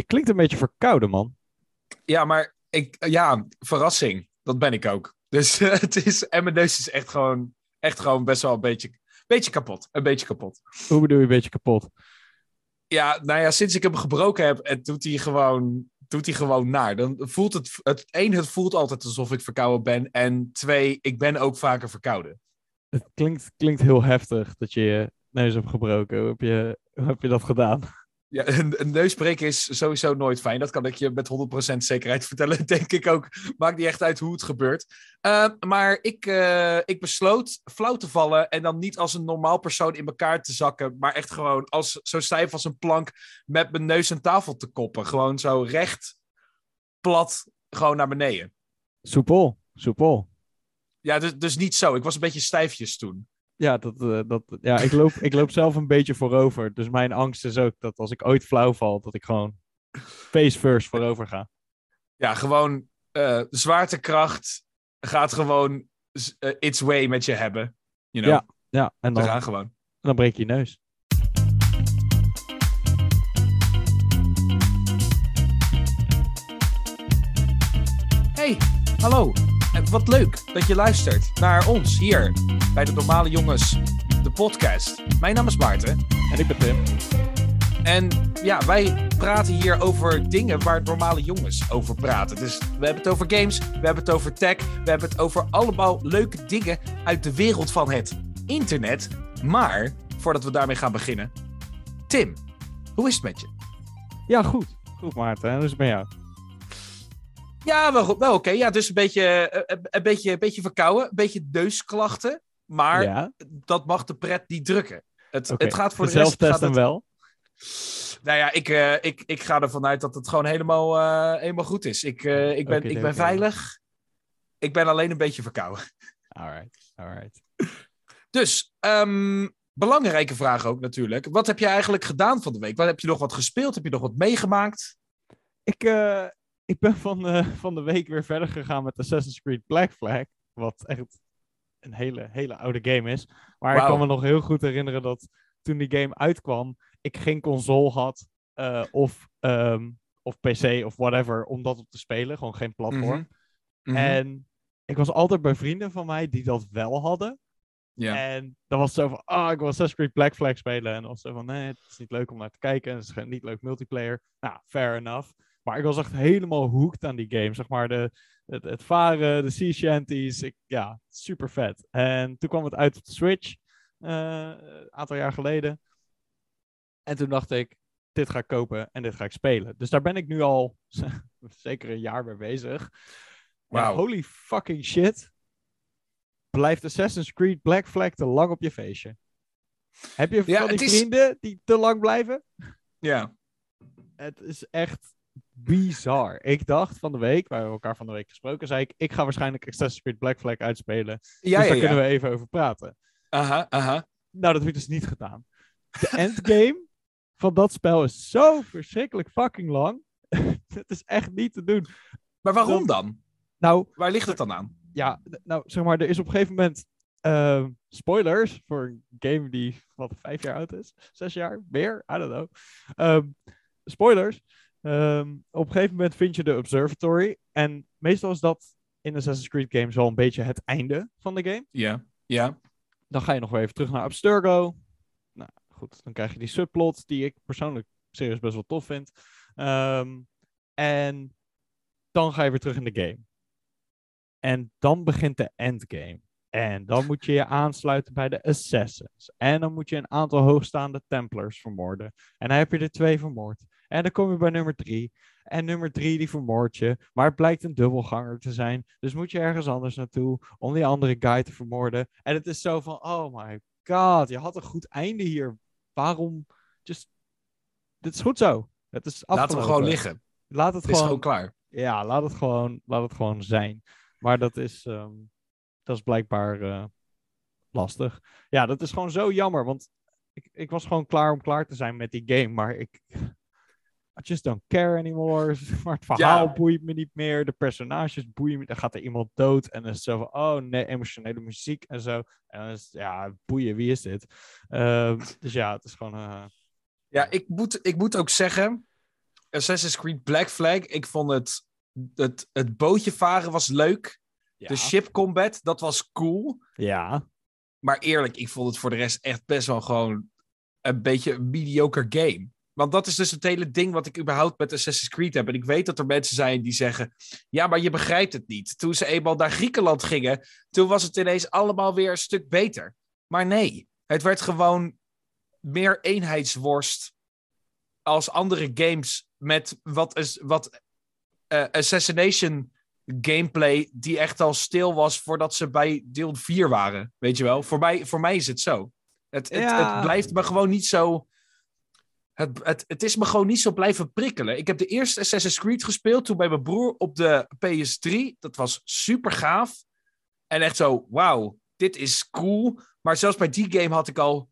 Je klinkt een beetje verkouden, man. Ja, maar ik, ja, verrassing. Dat ben ik ook. Dus het is, en mijn neus is echt gewoon, echt gewoon best wel een beetje, beetje kapot. Een beetje kapot. Hoe bedoel je een beetje kapot? Ja, nou ja, sinds ik hem gebroken heb, het doet hij gewoon, doet hij gewoon naar. Dan voelt het, het één, het voelt altijd alsof ik verkouden ben. En twee, ik ben ook vaker verkouden. Het klinkt, klinkt heel heftig dat je je neus hebt gebroken. Hoe heb je, hoe heb je dat gedaan? Ja, een, een neusbreken is sowieso nooit fijn. Dat kan ik je met 100% zekerheid vertellen. Denk ik ook. Maakt niet echt uit hoe het gebeurt. Uh, maar ik, uh, ik besloot flauw te vallen. En dan niet als een normaal persoon in elkaar te zakken. Maar echt gewoon als, zo stijf als een plank. Met mijn neus en tafel te koppen. Gewoon zo recht, plat, gewoon naar beneden. Soepel, soepel. Ja, dus, dus niet zo. Ik was een beetje stijfjes toen. Ja, dat, uh, dat, ja ik, loop, ik loop zelf een beetje voorover. Dus mijn angst is ook dat als ik ooit flauw val, dat ik gewoon face first voorover ga. Ja, gewoon uh, zwaartekracht gaat gewoon uh, its way met je hebben. You know? Ja, ja. En dan, gaan gewoon. dan breek je je neus. Hey, hallo. En wat leuk dat je luistert naar ons hier bij de Normale Jongens, de podcast. Mijn naam is Maarten. En ik ben Tim. En ja, wij praten hier over dingen waar normale jongens over praten. Dus we hebben het over games, we hebben het over tech, we hebben het over allemaal leuke dingen uit de wereld van het internet. Maar voordat we daarmee gaan beginnen, Tim, hoe is het met je? Ja, goed. Goed, Maarten. En hoe is het met jou? Ja, wel, wel oké. Ja, dus een beetje, een, een, beetje, een beetje verkouden, een beetje neusklachten. Maar Ja. dat mag de pret niet drukken. Het, het gaat voor de rest... Gaat testen het, wel. nou ja, ik, eh, ik, ik ga ervan uit dat het gewoon helemaal, eh, helemaal goed is. Ik, eh, ik, ben, ik ben veilig. Ik ben alleen een beetje verkouden. Alright, alright. Dus, ehm, belangrijke vraag ook natuurlijk. Wat heb je eigenlijk gedaan van de week? Wat, heb je nog wat gespeeld? Heb je nog wat meegemaakt? Ik, eh, ik ben van, eh, van de week weer verder gegaan met Assassin's Creed Black Flag. Wat echt een hele, hele oude game is. Maar ik kan me nog heel goed herinneren dat toen die game uitkwam, ik geen console had. eh, of, ehm, of PC of whatever om dat op te spelen. Gewoon geen platform. Mhm. En ik was altijd bij vrienden van mij die dat wel hadden. En dan was het zo van, ah, ik wil Assassin's Creed Black Flag spelen. En dan was het zo van, nee, het is niet leuk om naar te kijken. En het is geen- niet leuk multiplayer. Nou, fair enough. Maar ik was echt helemaal hooked aan die game. Zeg maar, de, het, het varen, de sea shanties. Ik, ja, super vet. En toen kwam het uit op de Switch. eh, een aantal jaar geleden. En toen dacht ik, dit ga ik kopen en dit ga ik spelen. Dus daar ben ik nu al zeker een jaar mee bezig. Wauw. holy fucking shit. Blijft Assassin's Creed Black Flag te lang op je feestje? Heb je Ja, van die is- vrienden die te lang blijven? ja. Het is echt bizar. Ik dacht van de week, we hebben elkaar van de week gesproken, zei ik, ik ga waarschijnlijk Creed Black Flag uitspelen. Ja, dus daar ja. kunnen we even over praten. Aha, aha. Nou, dat heb ik dus niet gedaan. De endgame van dat spel is zo verschrikkelijk fucking lang. Het is echt niet te doen. Maar waarom Dat- dan? Nou, Waar ligt het dan aan? ja, nou, zeg maar, er is op een gegeven moment ehm, spoilers voor een game die, wat, vijf jaar oud is? Zes jaar? Meer? I don't know. Ehm, spoilers. Ehm, op een gegeven moment vind je de Observatory. En meestal is dat in Assassin's Creed games wel een beetje het einde van de game. Ja, ja. Dan ga je nog weer even terug naar Abstergo. Nou, goed, dan krijg je die subplot die ik persoonlijk serieus best wel tof vind. Ehm, en dan ga je weer terug in de game. En dan begint de endgame. En dan moet je je aansluiten bij de Assassins. En dan moet je een aantal hoogstaande Templars vermoorden. En dan heb je er twee vermoord. En dan kom je bij nummer drie. En nummer drie die vermoord je. Maar het blijkt een dubbelganger te zijn. Dus moet je ergens anders naartoe om die andere guy te vermoorden. En het is zo van, oh my god, je had een goed einde hier. Waarom? Just, dit is goed zo. Het is Laten we afgelopen. gewoon liggen. Laat het, Het is gewoon, gewoon klaar. ja, laat het gewoon, laat het gewoon zijn. Maar dat is, ehm, dat is blijkbaar eh, lastig. Ja, dat is gewoon zo jammer, want ik, ik was gewoon klaar om klaar te zijn met die game, maar ik I just don't care anymore. Maar het verhaal Ja. boeit me niet meer, de personages boeien me. Dan gaat er iemand dood en dan is zo van, oh nee, emotionele muziek en zo. En dan is ja, boeien, wie is dit? Ehm, dus ja, het is gewoon, eh, Ja, ik moet, ik moet ook zeggen. Assassin's Creed Black Flag, ik vond het, het, het bootje varen was leuk. Ja. De ship combat, dat was cool. Ja. Maar eerlijk, ik vond het voor de rest echt best wel gewoon een beetje een mediocre game. Want dat is dus het hele ding wat ik überhaupt met Assassin's Creed heb. En ik weet dat er mensen zijn die zeggen: Ja, maar je begrijpt het niet. Toen ze eenmaal naar Griekenland gingen, toen was het ineens allemaal weer een stuk beter. Maar nee, het werd gewoon meer eenheidsworst als andere games met wat, is, wat eh, Assassination gameplay die echt al stil was voordat ze bij deel 4 waren. Weet je wel? Voor mij, voor mij is het zo. Het, het, Ja. het blijft me gewoon niet zo. Het, het, het is me gewoon niet zo blijven prikkelen. Ik heb de eerste Assassin's Creed gespeeld toen bij mijn broer op de PS3. Dat was super gaaf. En echt zo, wauw, dit is cool. Maar zelfs bij die game had ik al,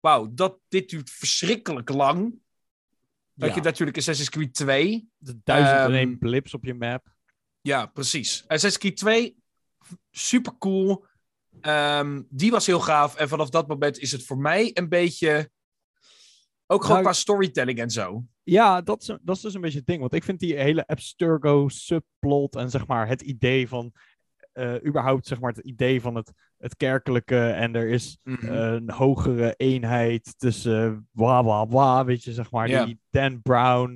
wauw, dat, dit duurt verschrikkelijk lang. Dat Ja. je natuurlijk Assassin's Creed 2. De duizend en één blips op je map. Ja, precies. Assassin's Creed 2, super cool. Ehm, die was heel gaaf. En vanaf dat moment is het voor mij een beetje. Ook gewoon Nou, qua storytelling en zo. Ja, dat is, dat is dus een beetje het ding. Want ik vind die hele Abstergo subplot en zeg maar het idee van... eh, überhaupt zeg maar het idee van het, het kerkelijke en er is Mhm. een hogere eenheid tussen wa wa wa, weet je, zeg maar. Die Dan Brown,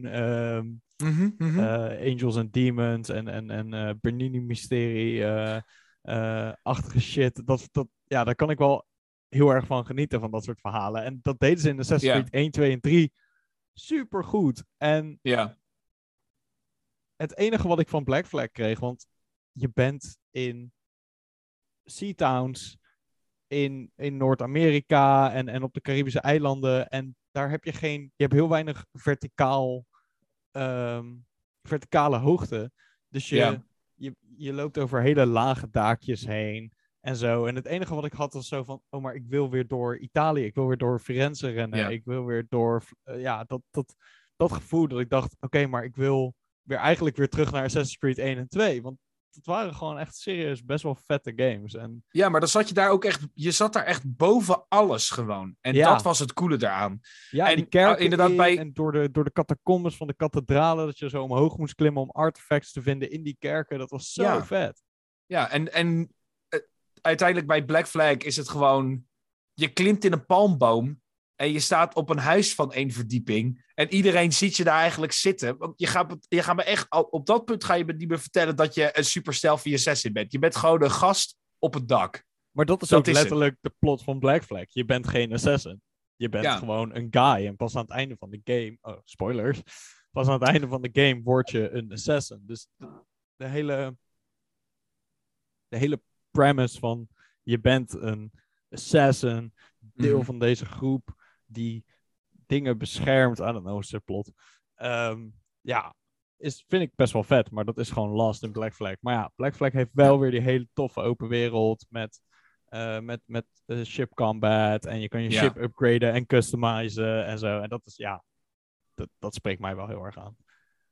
mhm. eh, Angels and Demons en, en, en eh, Bernini-mysterie, eh, eh, achtige shit. Dat, dat, ja, daar kan ik wel heel erg van genieten, van dat soort verhalen. En dat deden ze in Assassin's Ja. Creed 1, 2 en 3 super goed. En ja. het enige wat ik van Black Flag kreeg, want je bent in Sea Towns in, in Noord-Amerika en, en op de Caribische eilanden. En daar heb je geen, je hebt heel weinig verticaal, ehm, verticale hoogte. Dus je, Ja. je, je loopt over hele lage daakjes heen en zo. En het enige wat ik had was zo van, oh maar ik wil weer door Italië, ik wil weer door Firenze rennen, Ja. ik wil weer door, eh, ja, dat, dat, dat gevoel dat ik dacht, oké, maar ik wil weer eigenlijk weer terug naar Assassin's Creed 1 en 2. Want het waren gewoon echt serieus best wel vette games. En ja, maar dan zat je daar ook echt. Je zat daar echt boven alles gewoon. En Ja. dat was het coole daaraan. ja, En, die inderdaad in bij- en door de, door de catacombes van de kathedralen, dat je zo omhoog moest klimmen om artefacts te vinden in die kerken. Dat was zo Ja. vet. Ja, en, en uiteindelijk bij Black Flag is het gewoon. Je klimt in een palmboom. En je staat op een huis van één verdieping. En iedereen ziet je daar eigenlijk zitten. Want je gaat, je gaat me echt. Op dat punt ga je me niet meer vertellen dat je een super stealthy assassin bent. Je bent gewoon een gast op het dak. Maar dat is Dat ook is het. letterlijk de plot van Black Flag. Je bent geen assassin. Je bent Ja. gewoon een guy. En pas aan het einde van de game... Oh, spoilers. Pas aan het einde van de game word je een assassin. Dus de, de hele... De hele premise van... Je bent een assassin. Deel Mhm. van deze groep die dingen beschermt. I don't know. Ehm, ja, is, vind ik best wel vet. Maar dat is gewoon last in Black Flag. Maar ja, Black Flag heeft wel weer die hele toffe open wereld met eh, met, met eh, ship combat. En je kan je Ja. ship upgraden en customizen en zo. En dat is, ja, dat, dat spreekt mij wel heel erg aan.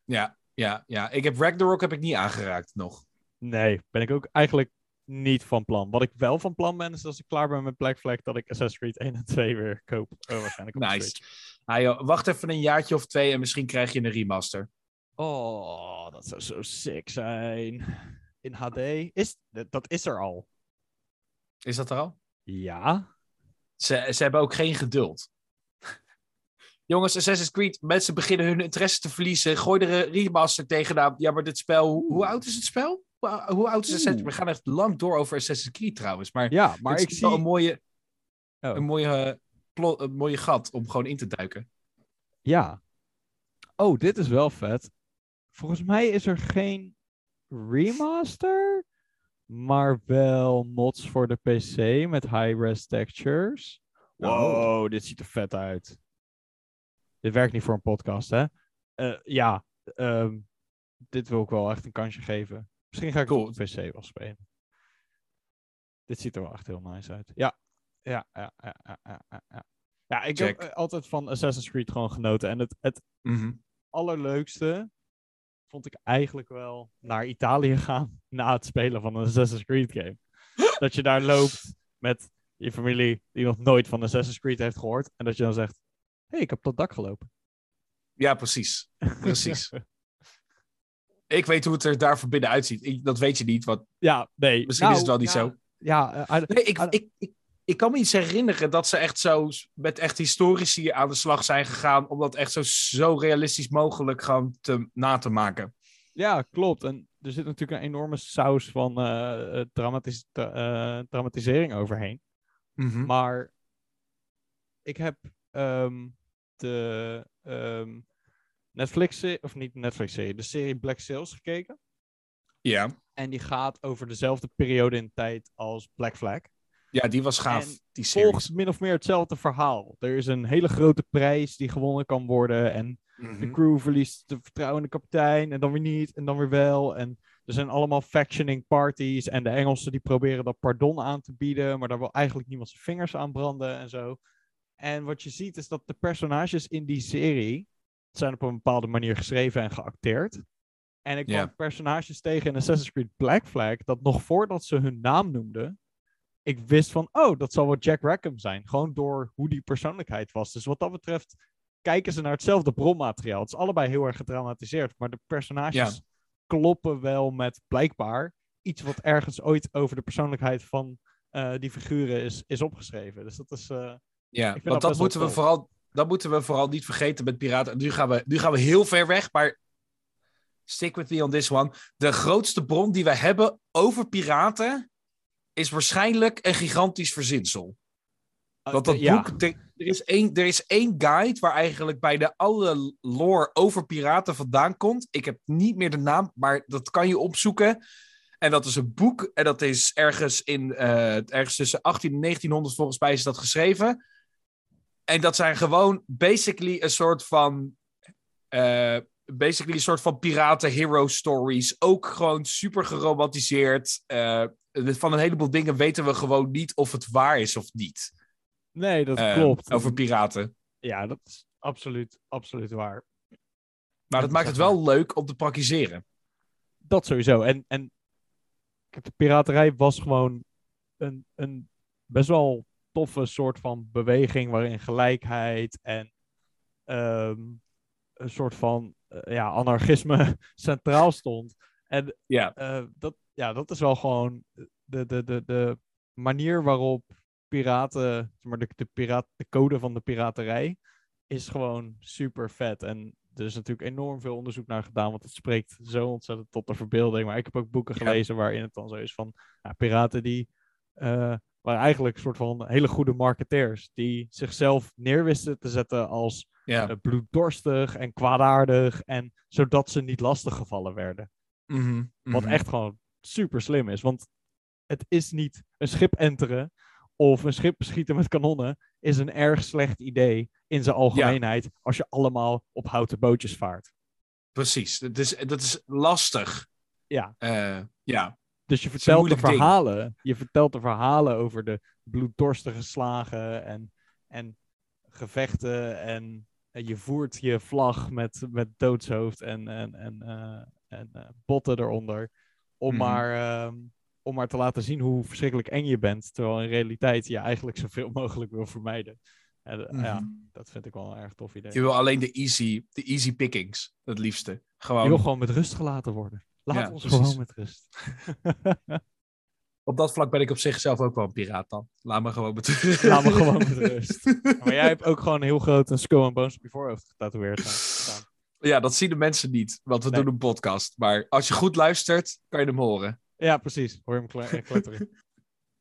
Ja, ja, ja. Ik heb Ragnarok heb ik niet aangeraakt nog. Nee, ben ik ook eigenlijk niet van plan. Wat ik wel van plan ben, is als ik klaar ben met Black Flag, dat ik Assassin's Creed 1 en 2 weer koop. Oh, waarschijnlijk Nice. Ah, joh, wacht even een jaartje of twee en misschien krijg je een remaster. Oh, dat zou zo sick zijn. In HD? Is, dat- dat is er al. Is dat er al? Ja? Ze, ze hebben ook geen geduld. Jongens, Assassin's Creed, mensen beginnen hun interesse te verliezen. Gooi er een remaster tegenaan. Ja, maar dit spel, hoe, hoe oud is het spel? Hoe, oud is Assassin's Oeh. We gaan echt lang door over Assassin's Creed trouwens. Maar, Ja, maar het ik is zie... wel een mooie, Oh. een, mooie, eh, plo- een mooie gat om gewoon in te duiken. Ja. Oh, dit is wel vet. Volgens mij is er geen remaster, maar wel mods voor de PC met high-res textures. Wow, dit ziet er vet uit. Dit werkt niet voor een podcast, hè? Eh, ja, ehm, dit wil ik wel echt een kansje geven. Misschien ga ik het Cool. op de PC wel spelen. Dit ziet er wel echt heel nice uit. Ja, ja, ja, ja, ja, ja. ja, ik heb Check. eh, altijd van Assassin's Creed gewoon genoten. En het, het Mhm. allerleukste vond ik eigenlijk wel naar Italië gaan na het spelen van een Assassin's Creed game. dat je daar loopt met je familie die nog nooit van Assassin's Creed heeft gehoord. En dat je dan zegt, hé, hey, ik heb op dat dak gelopen. Ja, precies. Precies. Ik weet hoe het er daar van binnen uitziet. Ik, dat weet je niet, want ja, nee. misschien is het wel niet ja, zo. Ja, eh, Nee, ik, ik, ik, ik kan me iets herinneren dat ze echt zo met echt historici aan de slag zijn gegaan. om dat echt zo, zo realistisch mogelijk gewoon te, na te maken. Ja, klopt. En er zit natuurlijk een enorme saus van eh, dramatis eh, dramatisering overheen. Mhm. Maar ik heb ehm, de ehm, Netflix, of niet Netflix-serie, de serie Black Sails gekeken. Ja. En die gaat over dezelfde periode in tijd als Black Flag. ja, die was gaaf, En die series. Volgt min of meer hetzelfde verhaal. Er is een hele grote prijs die gewonnen kan worden. En Mhm. de crew verliest de vertrouwen in de kapitein. En dan weer niet. En dan weer wel. En er zijn allemaal factioning parties. En de Engelsen die proberen dat pardon aan te bieden. Maar daar wil eigenlijk niemand zijn vingers aan branden en zo. En wat je ziet is dat de personages in die serie. Zijn op een bepaalde manier geschreven en geacteerd. En ik kwam personages tegen in Assassin's Creed Black Flag. dat nog voordat ze hun naam noemden. ik wist van. oh, dat zal wel Jack Rackham zijn. Gewoon door hoe die persoonlijkheid was. Dus wat dat betreft kijken ze naar hetzelfde bronmateriaal. Het is allebei heel erg gedramatiseerd, maar de personages kloppen wel met blijkbaar iets wat ergens ooit over de persoonlijkheid van eh, die figuren is, is opgeschreven. Dus dat is. eh, Ja, want dat moeten, we vooral, dat moeten we vooral niet vergeten met piraten. Nu gaan, we, nu gaan we heel ver weg, maar stick with me on this one. De grootste bron die we hebben over piraten is waarschijnlijk een gigantisch verzinsel. Want dat ja. boek, er, er is één, er is één guide waar eigenlijk bijna alle lore over piraten vandaan komt. Ik heb niet meer de naam, maar dat kan je opzoeken. En dat is een boek en dat is ergens, in, eh, ergens tussen 18 en 1900 volgens mij is dat geschreven. En dat zijn gewoon basically een soort van... eh, basically een soort van piraten hero stories. Ook gewoon super geromantiseerd. Eh, van een heleboel dingen weten we gewoon niet of het waar is of niet. Nee, dat Eh, klopt. Over piraten. Ja, dat is absoluut, absoluut waar. Maar dat maakt het wel leuk om te praktiseren. Dat sowieso. En, en de piraterij was gewoon een, een best wel toffe soort van beweging waarin gelijkheid en ehm, een soort van eh, ja, anarchisme centraal stond. En Ja. eh, dat, ja, dat is wel gewoon de, de, de, de manier waarop piraten, zeg maar de, de, piraat, de code van de piraterij, is gewoon super vet. En er is natuurlijk enorm veel onderzoek naar gedaan, want het spreekt zo ontzettend tot de verbeelding. Maar ik heb ook boeken Ja. gelezen waarin het dan zo is van ja, piraten die eh, waren eigenlijk een soort van hele goede marketeers, die zichzelf neer wisten te zetten als eh, bloeddorstig en kwaadaardig, en zodat ze niet lastiggevallen werden. Mhm, Wat mhm. echt gewoon super slim is. Want het is niet een schip enteren of een schip beschieten met kanonnen. Is een erg slecht idee in zijn algemeenheid. Als je allemaal op houten bootjes vaart. Precies. Dat is, dat is lastig. Ja. Eh, ja. Dus je vertelt de ding. verhalen. Je vertelt de verhalen over de bloeddorstige slagen en, en gevechten. En, en je voert je vlag met, met doodshoofd en, en, en, eh, en eh, botten eronder. Om, Mhm. maar, ehm, om maar te laten zien hoe verschrikkelijk eng je bent. Terwijl in realiteit je eigenlijk zoveel mogelijk wil vermijden. En, eh, Ja, Mhm. dat vind ik wel een erg tof idee. Je wil alleen de easy, de easy pickings. Het liefste. Je Gewoon. wil gewoon met rust gelaten worden. Laat Ja, ons precies. gewoon met rust. Op dat vlak ben ik op zichzelf ook wel een piraat dan. Laat me gewoon met Laat me gewoon met rust. Maar jij hebt ook gewoon heel groot een skull en bones op je voorhoofd getatoeëerd staan. Ja, dat zien de mensen niet, want we Nee. doen een podcast. Maar als je goed luistert, kan je hem horen. Ja, precies. Hoor je hem kle- eh, kletteren.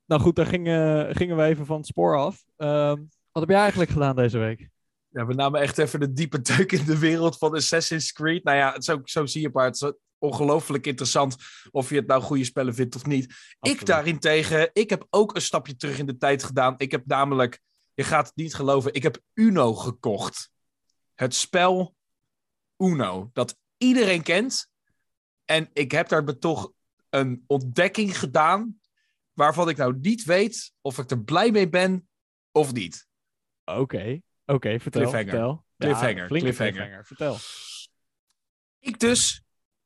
nou goed, daar gingen, gingen we even van het spoor af. Ehm, wat heb jij eigenlijk gedaan deze week? Ja, we namen echt even de diepe duik in de wereld van Assassin's Creed. Nou ja, zo, zo zie je maar. Het is ongelooflijk interessant of je het nou goede spellen vindt of niet. Ik daarentegen, ik heb ook een stapje terug in de tijd gedaan. Ik heb namelijk, je gaat het niet geloven, ik heb Uno gekocht. Het spel Uno, dat iedereen kent. En ik heb daar toch een ontdekking gedaan, waarvan ik nou niet weet of ik er blij mee ben of niet. Oké, oké, vertel. Cliffhanger. vertel. Cliffhanger, Ja, flinke cliffhanger. Vertel. Ik dus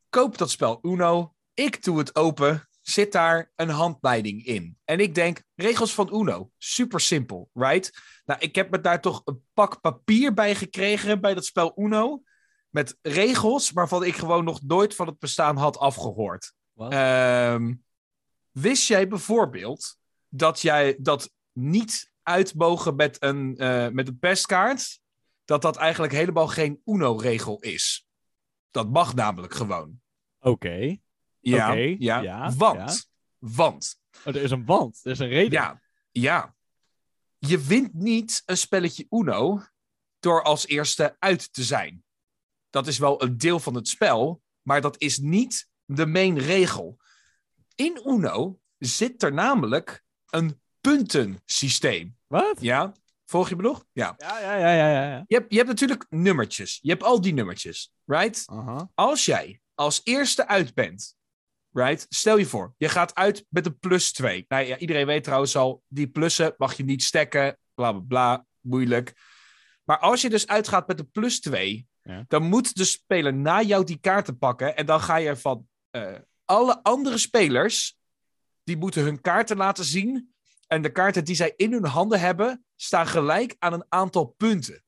koop dat spel Uno. Ik doe het open. Zit daar een handleiding in. En ik denk, regels van Uno. Super simpel, right? Nou, ik heb me daar toch een pak papier bij gekregen bij dat spel Uno. met regels waarvan ik gewoon nog nooit van het bestaan had afgehoord. Wat? Ehm, wist jij bijvoorbeeld dat jij dat niet uitmogen met een, eh, met een pestkaart, dat dat eigenlijk helemaal geen UNO-regel is? Dat mag namelijk gewoon. Oké. Ja, ja, ja, want, want, Oh, er is een wand. Er is een reden. ja, ja, je wint niet een spelletje UNO door als eerste uit te zijn. Dat is wel een deel van het spel, maar dat is niet de main regel. In UNO zit er namelijk een puntensysteem. Wat? Ja, volg je me nog? Ja. Ja, ja, ja, ja, ja. ja. Je hebt, je hebt natuurlijk nummertjes. Je hebt al die nummertjes, right? Aha. Als jij als eerste uit bent, right? Stel je voor, je gaat uit met een plus 2. Nou ja, iedereen weet trouwens al, die plussen mag je niet stekken, bla bla bla, moeilijk. Maar als je dus uitgaat met een plus 2, Ja. dan moet de speler na jou die kaarten pakken. En dan ga je van eh, alle andere spelers, die moeten hun kaarten laten zien. En de kaarten die zij in hun handen hebben, staan gelijk aan een aantal punten.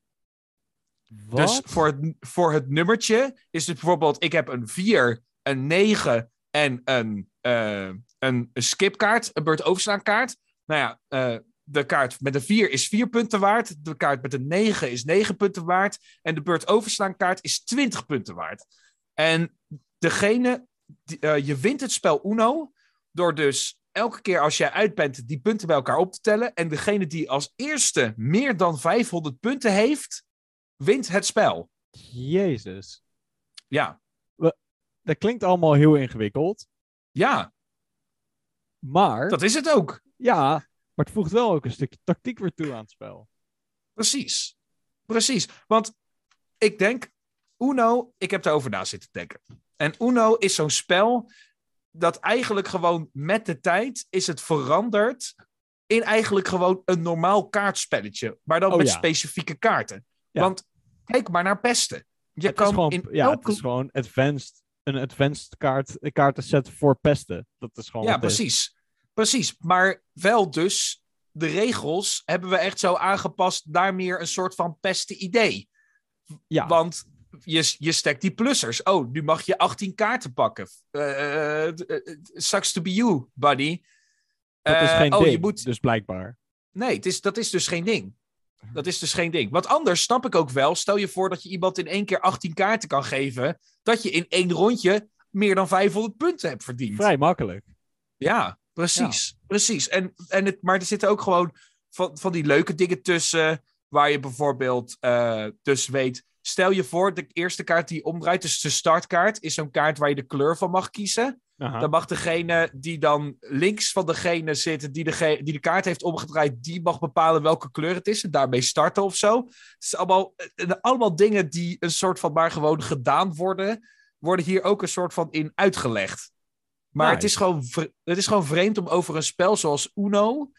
Wat? Dus voor het, voor het nummertje is het bijvoorbeeld: ik heb een 4, een 9 en een, eh, een, een skipkaart, een beurt overslaankaart. Nou ja, eh, de kaart met een 4 is 4 punten waard. De kaart met een 9 is 9 punten waard. En de beurt overslaankaart is 20 punten waard. En degene, die, eh, je wint het spel Uno door dus elke keer als jij uit bent die punten bij elkaar op te tellen. En degene die als eerste meer dan 500 punten heeft, wint het spel. Jezus. Ja, Dat klinkt allemaal heel ingewikkeld. ja, Maar, dat is het ook. ja, maar het voegt wel ook een stukje tactiek weer toe aan het spel. Precies. Precies. Want ik denk, Uno, ik heb erover na zitten denken. En Uno is zo'n spel dat eigenlijk gewoon met de tijd is het veranderd in eigenlijk gewoon een normaal kaartspelletje. Maar dan Oh, met ja. specifieke kaarten. Ja. Want kijk maar naar pesten. Je het, kan is gewoon, in ja, elke... het is gewoon advanced, een advanced kaart, een kaartenset voor pesten. Dat is gewoon Ja, is. precies. Precies. Maar wel dus, de regels hebben we echt zo aangepast naar meer een soort van pesten idee. Ja, Want je, je stekt die plussers. Oh, nu mag je 18 kaarten pakken. Eh, eh, eh, sucks to be you, buddy. dat is geen oh, ding, je moet... dus blijkbaar. Nee, het is, dat is dus geen ding. Dat is dus geen ding. Want anders snap ik ook wel. Stel je voor dat je iemand in één keer 18 kaarten kan geven. Dat je in één rondje meer dan 500 punten hebt verdiend. Vrij makkelijk. Ja, precies. Precies. En, en het, maar er zitten ook gewoon van, van die leuke dingen tussen. Waar je bijvoorbeeld dus weet. Stel je voor, de eerste kaart die je omdraait, dus de startkaart, is zo'n kaart waar je de kleur van mag kiezen. Aha. Dan mag degene die dan links van degene zit, die de, die de kaart heeft omgedraaid, die mag bepalen welke kleur het is en daarmee starten of zo. Het is allemaal, eh, allemaal dingen die een soort van maar gewoon gedaan worden, worden hier ook een soort van in uitgelegd. Maar het, is gewoon, het is gewoon vreemd om over een spel zoals Uno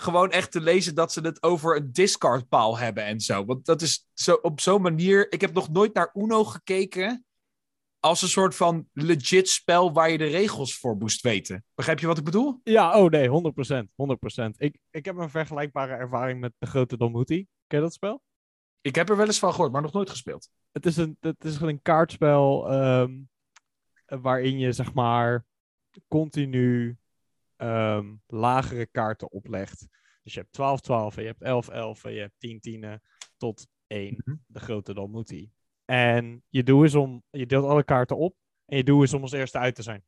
gewoon echt te lezen dat ze het over een discardpaal hebben en zo. Want dat is zo, op zo'n manier... Ik heb nog nooit naar Uno gekeken als een soort van legit spel waar je de regels voor moest weten. Begrijp je wat ik bedoel? Ja, oh nee, 100%. 100%. Ik, ik heb een vergelijkbare ervaring met de grote Dalmoutie. Ken je dat spel? Ik heb er wel eens van gehoord, maar nog nooit gespeeld. Het is een, het is een kaartspel ehm, waarin je zeg maar continu ehm, lagere kaarten oplegt. Dus je hebt 12 12 en je hebt 11 11 en je hebt 10 10 tot 1, Mhm. de grote Dalmoutie. En je doel is om, je deelt alle kaarten op en je doel is om als eerste uit te zijn.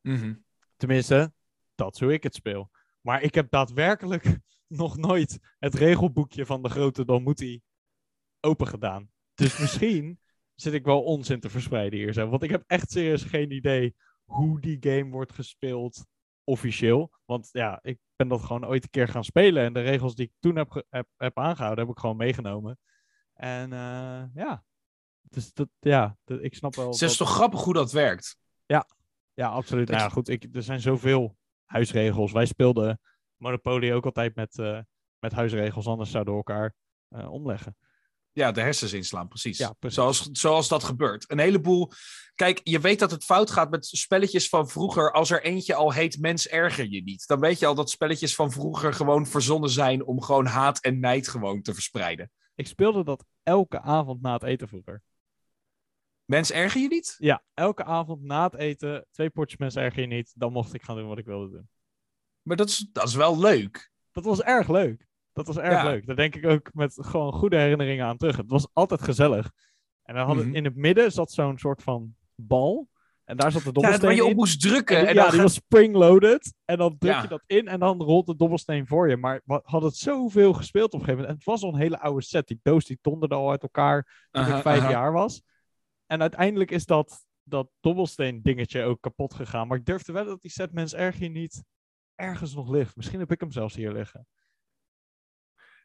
Mhm. Tenminste, dat is hoe ik het speel. Maar ik heb daadwerkelijk nog nooit het regelboekje van de grote Dalmoutie open gedaan. Dus misschien zit ik wel onzin te verspreiden hier zo. Want ik heb echt serieus geen idee hoe die game wordt gespeeld officieel. Want ja, ik ben dat gewoon ooit een keer gaan spelen. En de regels die ik toen heb, heb, heb aangehouden, heb ik gewoon meegenomen. En eh, ja, dus dat, ja, dat- ik snap wel. Het is dat- toch grappig hoe dat werkt? ja, absoluut. Ik- Nou ja, goed, ik, er zijn zoveel huisregels. Wij speelden Monopoly ook altijd met, eh, met huisregels, anders zouden we elkaar eh, omleggen. Ja, de hersens inslaan, precies. Ja, precies. Zoals, zoals dat gebeurt. Een heleboel. Kijk, je weet dat het fout gaat met spelletjes van vroeger. Als er eentje al heet Mens erger je niet. Dan weet je al dat spelletjes van vroeger gewoon verzonnen zijn om gewoon haat en nijd gewoon te verspreiden. Ik speelde dat elke avond na het eten vroeger. Mens erger je niet? Ja, elke avond na het eten, twee potjes mensen erger je niet. Dan mocht ik gaan doen wat ik wilde doen. Maar dat is, dat is wel leuk. Dat was erg leuk. Dat was erg Ja. leuk. Daar denk ik ook met gewoon goede herinneringen aan terug. Het was altijd gezellig. En dan hadden Mhm. in het midden zat zo'n soort van bal. En daar zat de Ja, dobbelsteen waar je op moest drukken. En En, ja, die gaat- was spring-loaded. En dan druk Ja. je dat in en dan rolt de dobbelsteen voor je. Maar we hadden het zoveel gespeeld op een gegeven moment. En het was al een hele oude set. Die doos die donderde al uit elkaar toen ik vijf jaar was. En uiteindelijk is dat, dat dobbelsteen dingetje ook kapot gegaan. Maar ik durfde wel dat die set Mens erg hier niet ergens nog ligt. Misschien heb ik hem zelfs hier liggen.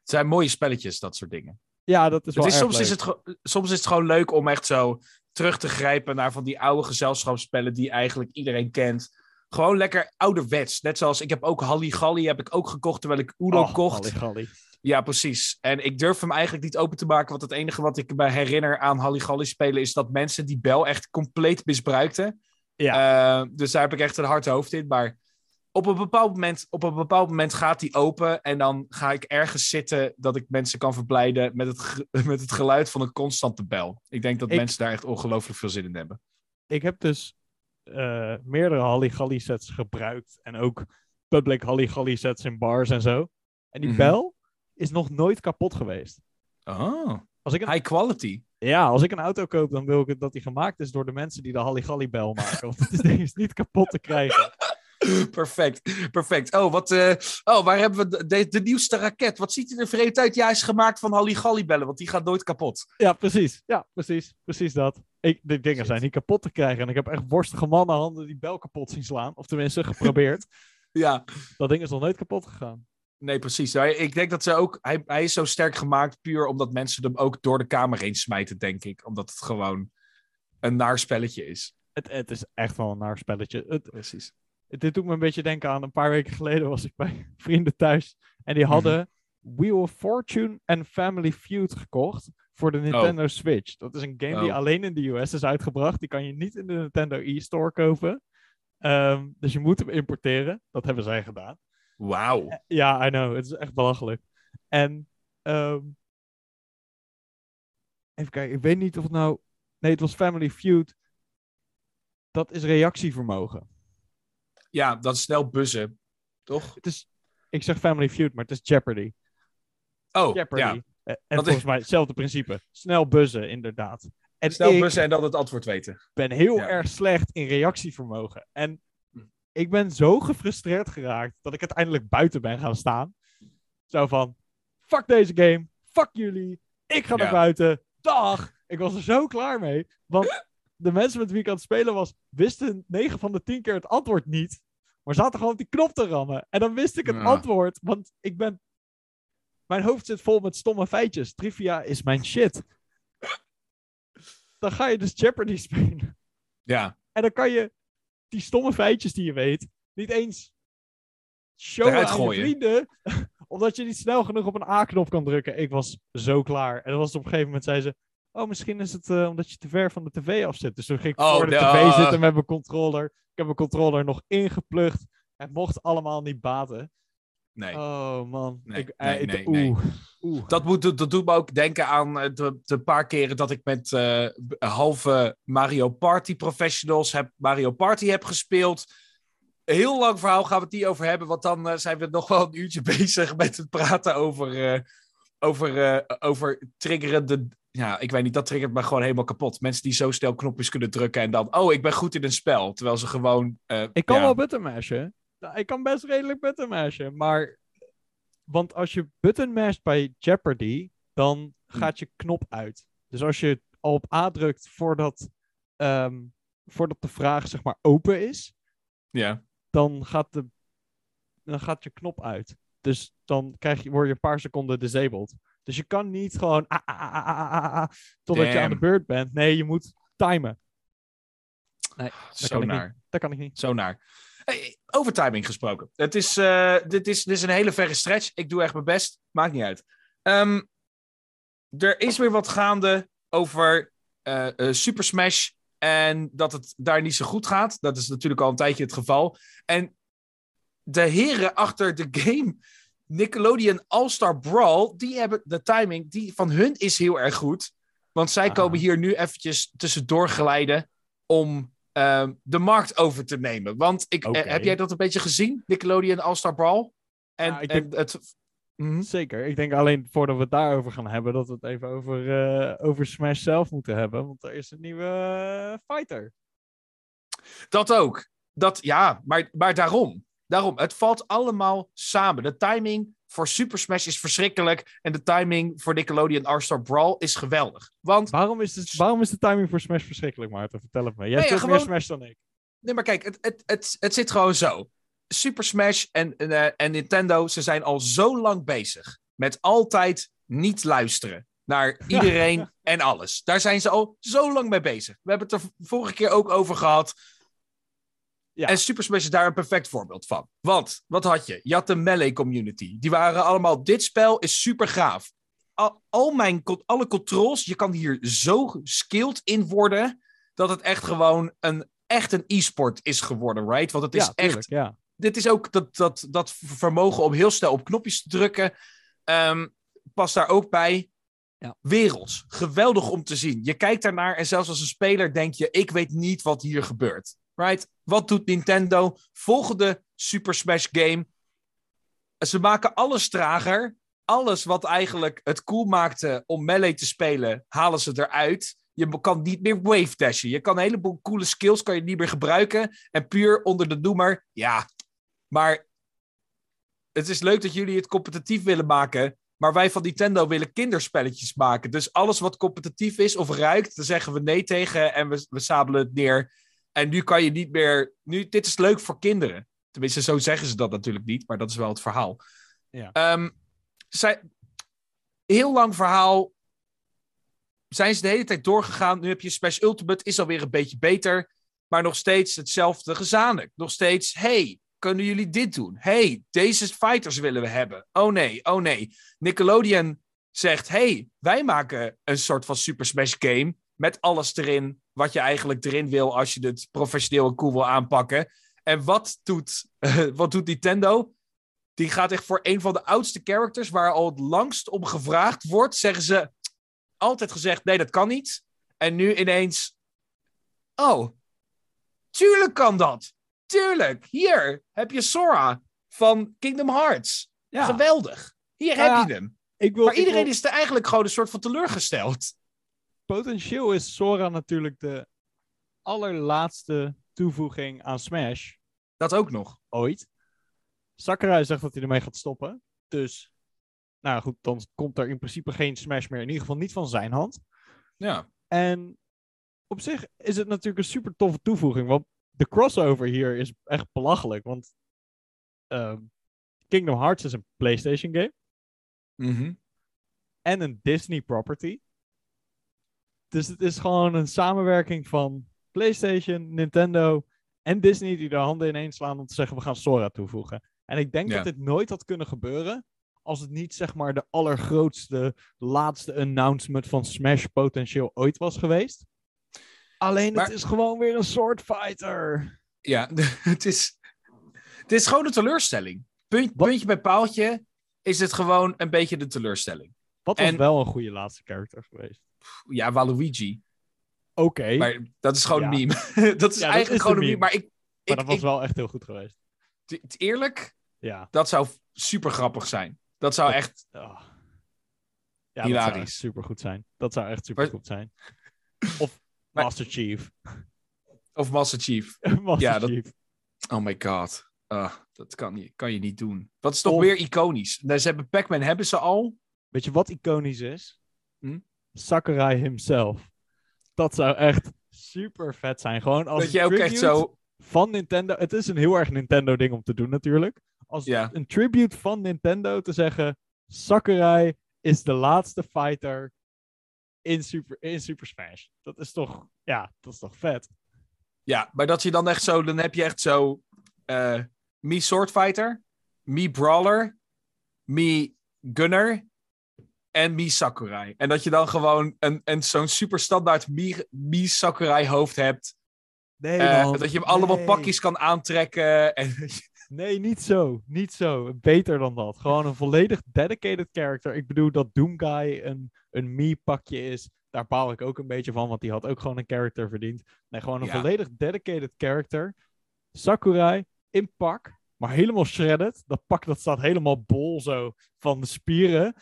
Het zijn mooie spelletjes, dat soort dingen. Ja, dat is wel Het is, soms, leuk. is het, soms is het gewoon leuk om echt zo terug te grijpen naar van die oude gezelschapsspellen die eigenlijk iedereen kent. Gewoon lekker ouderwets. Net zoals ik heb ook Halligalli heb ik ook gekocht terwijl ik Uno Och, kocht. Halligalli. Ja, precies. En ik durf hem eigenlijk niet open te maken, want het enige wat ik me herinner aan Halligalli spelen is dat mensen die bel echt compleet misbruikten. Ja. Eh, dus daar heb ik echt een hard hoofd in. Maar op een, bepaald moment, op een bepaald moment gaat die open. En dan ga ik ergens zitten dat ik mensen kan verblijden met het, met het geluid van een constante bel. Ik denk dat Ik- mensen daar echt ongelooflijk veel zin in hebben. ik heb dus eh, meerdere Halligalli sets gebruikt. En ook public Halligalli sets in bars en zo. En die Mhm. bel is nog nooit kapot geweest. Oh, Als ik, een, high quality. ja, als ik een auto koop, dan wil ik dat die gemaakt is door de mensen die de Halligalli bel maken. Want het is niet kapot te krijgen. Perfect, perfect. Oh, wat, eh, oh waar hebben we de, de, de nieuwste raket? Wat ziet hij er vreemd uit? Ja, hij is gemaakt van Halligalli bellen, want die gaat nooit kapot. Ja, precies. Ja, precies. Precies dat. Ik, die dingen zijn niet kapot te krijgen. En ik heb echt worstige mannenhanden die bel kapot zien slaan. Of tenminste geprobeerd. Ja, dat ding is nog nooit kapot gegaan. nee, precies. Ik denk dat ze ook. Hij, hij is zo sterk gemaakt puur omdat mensen hem ook door de kamer heen smijten, denk ik. Omdat het gewoon een naar spelletje is. Het, het is echt wel een naar spelletje. Het, Precies. Het- dit doet me een beetje denken aan een paar weken geleden was ik bij vrienden thuis. En die hadden Wheel of Fortune en Family Feud gekocht voor de Nintendo Switch. Dat is een game die Oh. alleen in de US is uitgebracht. Die kan je niet in de Nintendo e-store kopen. Ehm, dus je moet hem importeren. Dat hebben zij gedaan. Wauw. Ja, I know. Het is echt belachelijk. En ehm, even kijken. Ik weet niet of het nou... Nee, het was Family Feud. Dat is reactievermogen. Ja, dat is snel buzzen. Toch? Het is, ik zeg Family Feud, maar het is Jeopardy. Oh, Jeopardy. ja. Eh, En Dat is- volgens mij hetzelfde principe. Snel buzzen, inderdaad. En Snel ik buzzen en dan het antwoord weten. ben heel Ja. erg slecht in reactievermogen. En Hm. ik ben zo gefrustreerd geraakt dat ik uiteindelijk buiten ben gaan staan. Zo van, fuck deze game, fuck jullie, ik ga naar buiten, dag. Ik was er zo klaar mee, want de mensen met wie ik aan het spelen was, wisten 9 van de 10 keer het antwoord niet. Maar zaten gewoon op die knop te rammen. En dan wist ik het Ja. antwoord, want ik ben... Mijn hoofd zit vol met stomme feitjes. Trivia is mijn shit. Dan ga je dus Jeopardy spelen. Ja. En dan kan je die stomme feitjes die je weet niet eens showen aan je vrienden. omdat je niet snel genoeg op een A-knop kan drukken. Ik was zo klaar. En dan was het op een gegeven moment zei ze... Oh, misschien is het eh, omdat je te ver van de tv af zit. Dus toen ging ik Oh, voor de de- tv ah. zitten met mijn controller. Ik heb mijn controller nog ingeplucht. Het mocht allemaal niet baten. Nee. Oh man. Nee, ik, nee, eh, ik- nee, nee. oeh, oeh. Dat, moet, dat doet me ook denken aan eh, de, de paar keren dat ik met halve Mario Party professionals heb, Mario Party heb gespeeld. Heel lang verhaal gaan we het niet over hebben, want dan zijn we nog wel een uurtje bezig met het praten over, eh, over, over triggerende. Ja, ik weet niet, dat triggert me gewoon helemaal kapot. Mensen die zo snel knopjes kunnen drukken en dan, oh, ik ben goed in een spel. Terwijl ze gewoon. eh, Ik kan ja. wel button mashen. Ja, Ik kan best redelijk button mashen, maar... Want als je button masht bij Jeopardy, dan Hm. gaat je knop uit. Dus als je al op A drukt voordat, ehm, voordat de vraag zeg maar open is, Ja. dan gaat, de, dan gaat je knop uit. Dus dan krijg je, word je een paar seconden disabled. Dus je kan niet gewoon ah, ah, ah, ah, ah, ah, ah, totdat je aan de beurt bent. Nee, je moet timen. Dat Zo kan ik naar. niet. Dat kan ik niet. Zo naar. Hey, over timing gesproken. Het is, eh, dit, is, dit is een hele verre stretch. Ik doe echt mijn best. Maakt niet uit. Ehm, er is weer wat gaande over eh, eh, Super Smash. En dat het daar niet zo goed gaat. Dat is natuurlijk al een tijdje het geval. En de heren achter de game Nickelodeon All-Star Brawl. Die hebben de timing. Die van hun is heel erg goed. Want zij komen hier nu eventjes tussendoor glijden om ehm, de markt over te nemen. Want ik, eh, heb jij dat een beetje gezien? Nickelodeon All-Star Brawl? En, Ja, ik en het... Mhm. Zeker. Ik denk alleen voordat we het daarover gaan hebben, dat we het even over, eh, over Smash zelf moeten hebben. Want er is een nieuwe eh, fighter. Dat ook. Dat, ja, maar, maar daarom. Daarom. Het valt allemaal samen. De timing voor Super Smash is verschrikkelijk. En de timing voor Nickelodeon All-Star Brawl is geweldig. Want, Waarom is, het, waarom is de timing voor Smash verschrikkelijk, Maarten? Vertel het me. Jij Nee, ja, meer Smash dan ik. nee, maar kijk, het, het, het, het zit gewoon zo. Super Smash en, en, eh, en Nintendo, ze zijn al zo lang bezig met altijd niet luisteren naar iedereen en alles. Daar zijn ze al zo lang mee bezig. We hebben het er vorige keer ook over gehad. Ja. En Super Smash is daar een perfect voorbeeld van. Want, wat had je? Je had de Melee community. Die waren allemaal, dit spel is super gaaf. Al, al mijn, alle controls, je kan hier zo skilled in worden, dat het echt gewoon een, echt een e-sport is geworden, right? Want het is ja, echt ja. dit is ook dat, dat, dat vermogen om heel snel op knopjes te drukken. ehm past daar ook bij. Ja. Werelds. Geweldig om te zien. Je kijkt daarnaar en zelfs als een speler denk je: ik weet niet wat hier gebeurt. Right? Wat doet Nintendo? Volgende Super Smash game. Ze maken alles trager. Alles wat eigenlijk het cool maakte om Melee te spelen, halen ze eruit. Je kan niet meer wave dashen. Je kan een heleboel coole skills kan je niet meer gebruiken. En puur onder de noemer, ja, maar het is leuk dat jullie het competitief willen maken. Maar wij van Nintendo willen kinderspelletjes maken. Dus alles wat competitief is of ruikt, daar zeggen we nee tegen en we, we sabelen het neer. En nu kan je niet meer. Nu, dit is leuk voor kinderen. Tenminste, zo zeggen ze dat natuurlijk niet, maar dat is wel het verhaal. Ja. Ehm, zij, heel lang verhaal. Zijn ze de hele tijd doorgegaan. Nu heb je Smash Ultimate, is alweer een beetje beter. Maar nog steeds hetzelfde gezanik. Nog steeds, hey, kunnen jullie dit doen? hey, deze fighters willen we hebben. Oh nee, oh nee. Nickelodeon zegt, hey, wij maken een soort van Super Smash game. Met alles erin wat je eigenlijk erin wil als je het professioneel en cool wil aanpakken. En wat doet, wat doet Nintendo? Die gaat echt voor een van de oudste characters, waar al het langst om gevraagd wordt, zeggen ze altijd gezegd: nee, dat kan niet. En nu ineens: oh, tuurlijk kan dat. Tuurlijk. Hier heb je Sora van Kingdom Hearts. Ja. Geweldig. Hier Nou heb je hem. Ik wil, Maar ik iedereen wil- is er eigenlijk gewoon een soort van teleurgesteld. Potentieel is Sora natuurlijk de allerlaatste toevoeging aan Smash Dat ook nog. ooit. Sakurai zegt dat hij ermee gaat stoppen. Dus, nou goed, dan komt er in principe geen Smash meer. In ieder geval niet van zijn hand. Ja. En op zich is het natuurlijk een super toffe toevoeging. Want de crossover hier is echt belachelijk. Want ehm, Kingdom Hearts is een PlayStation game. Mhm. En een Disney property. Dus het is gewoon een samenwerking van PlayStation, Nintendo en Disney die de handen ineen slaan om te zeggen we gaan Sora toevoegen. En ik denk Ja. dat dit nooit had kunnen gebeuren als het niet zeg maar de allergrootste, laatste announcement van Smash potentieel ooit was geweest. Alleen Maar- het is gewoon weer een sword fighter. Ja, het is, het is gewoon een teleurstelling. Punt, puntje bij paaltje is het gewoon een beetje de teleurstelling. Wat was En- wel een goede laatste character geweest. Ja, Waluigi. Oké, maar, Maar dat is gewoon Ja. een meme. dat is dat eigenlijk is gewoon een meme. meme. Maar ik, ik, dat was ik- wel echt heel goed geweest. eerlijk, Ja. dat zou super grappig zijn. Dat zou Dat- echt. Ah. Ja, dat zou Hilarisch. super goed zijn. Dat zou echt super Maar- goed zijn. Of Maar- Master Chief. Of Master Chief. Master Ja, dat- Chief. Oh my god. Ah, dat kan je, kan je niet doen. Wat is toch Of- weer iconisch? Nou, Ze hebben Pac-Man hebben ze al. Weet je wat iconisch is? Hm? Sakurai himself. Dat zou echt super vet zijn. Gewoon als dat ook echt tribute zo. van Nintendo. Het is een heel erg Nintendo ding om te doen natuurlijk. Als Ja. een tribute van Nintendo te zeggen... Sakurai is de laatste fighter in Super, in Super Smash. Dat is toch... Ja, dat is toch vet? Ja, maar dat je dan echt zo. Dan heb je echt zo. eh me Sword Fighter. Me Brawler. Me Gunner. En Me Sakurai. En dat je dan gewoon een, een, zo'n super standaard Me, me Sakurai hoofd hebt. Nee, Eh, man. dat je hem allemaal Nee. pakjes kan aantrekken. En, Nee, niet zo. Niet zo. Beter dan dat. Gewoon een volledig dedicated character. Ik bedoel dat Doomguy een, een me-pakje is. daar baal ik ook een beetje van, want die had ook gewoon een character verdiend. Nee, gewoon een Ja. volledig dedicated character. Sakurai in pak, maar helemaal shredded. Dat pak dat staat helemaal bol zo van de spieren.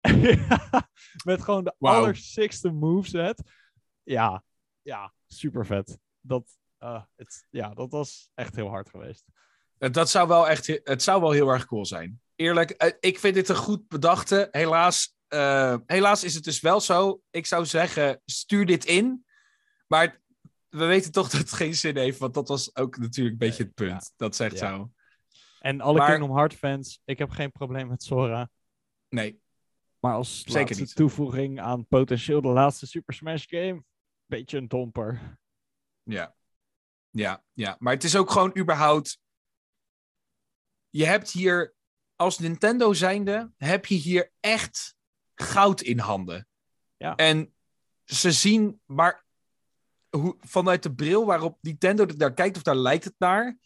Met gewoon de Wauw. allersickste moveset. Ja, ja, super vet. Dat, eh, het, ja, dat was echt heel hard geweest. Dat zou wel echt, he- het zou wel heel erg cool zijn. Eerlijk, eh, ik vind dit een goed bedachte. Helaas, eh, helaas is het dus wel zo. Ik zou zeggen, stuur dit in. Maar we weten toch dat het geen zin heeft, want dat was ook natuurlijk een beetje het punt. Dat echt Ja. zo. En alle Maar- Kingdom Hearts fans, ik heb geen probleem met Sora. Nee, Maar als Zeker laatste niet. toevoeging aan potentieel de laatste Super Smash game, beetje een domper. ja. Ja, ja. Maar het is ook gewoon überhaupt... Je hebt hier, als Nintendo zijnde, heb je hier echt goud in handen. Ja. En ze zien, maar hoe, vanuit de bril waarop Nintendo naar kijkt, of daar lijkt het naar,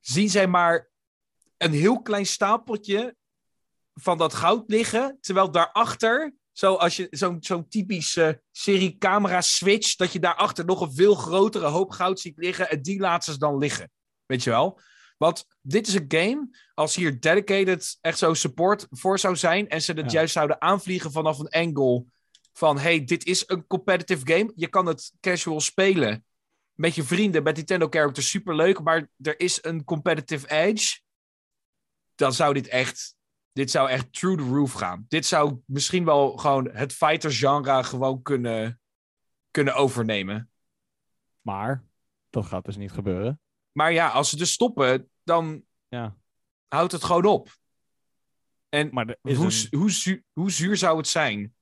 zien zij maar een heel klein stapeltje van dat goud liggen, terwijl daarachter, zo als je zo'n zo'n typische serie camera switch, dat je daarachter nog een veel grotere hoop goud ziet liggen en die laten ze dan liggen. Weet je wel? Want dit is een game, als hier dedicated echt zo support voor zou zijn en ze het Ja. juist zouden aanvliegen vanaf een angle van hey, dit is een competitive game. Je kan het casual spelen met je vrienden, met Nintendo characters, superleuk, maar er is een competitive edge. Dan zou dit echt, dit zou echt through the roof gaan. Dit zou misschien wel gewoon het fighter genre gewoon kunnen, kunnen overnemen. Maar dat gaat dus niet gebeuren. Maar ja, als ze dus stoppen, dan Ja. houdt het gewoon op. En Maar hoe, een- hoe, zu- hoe zuur zou het zijn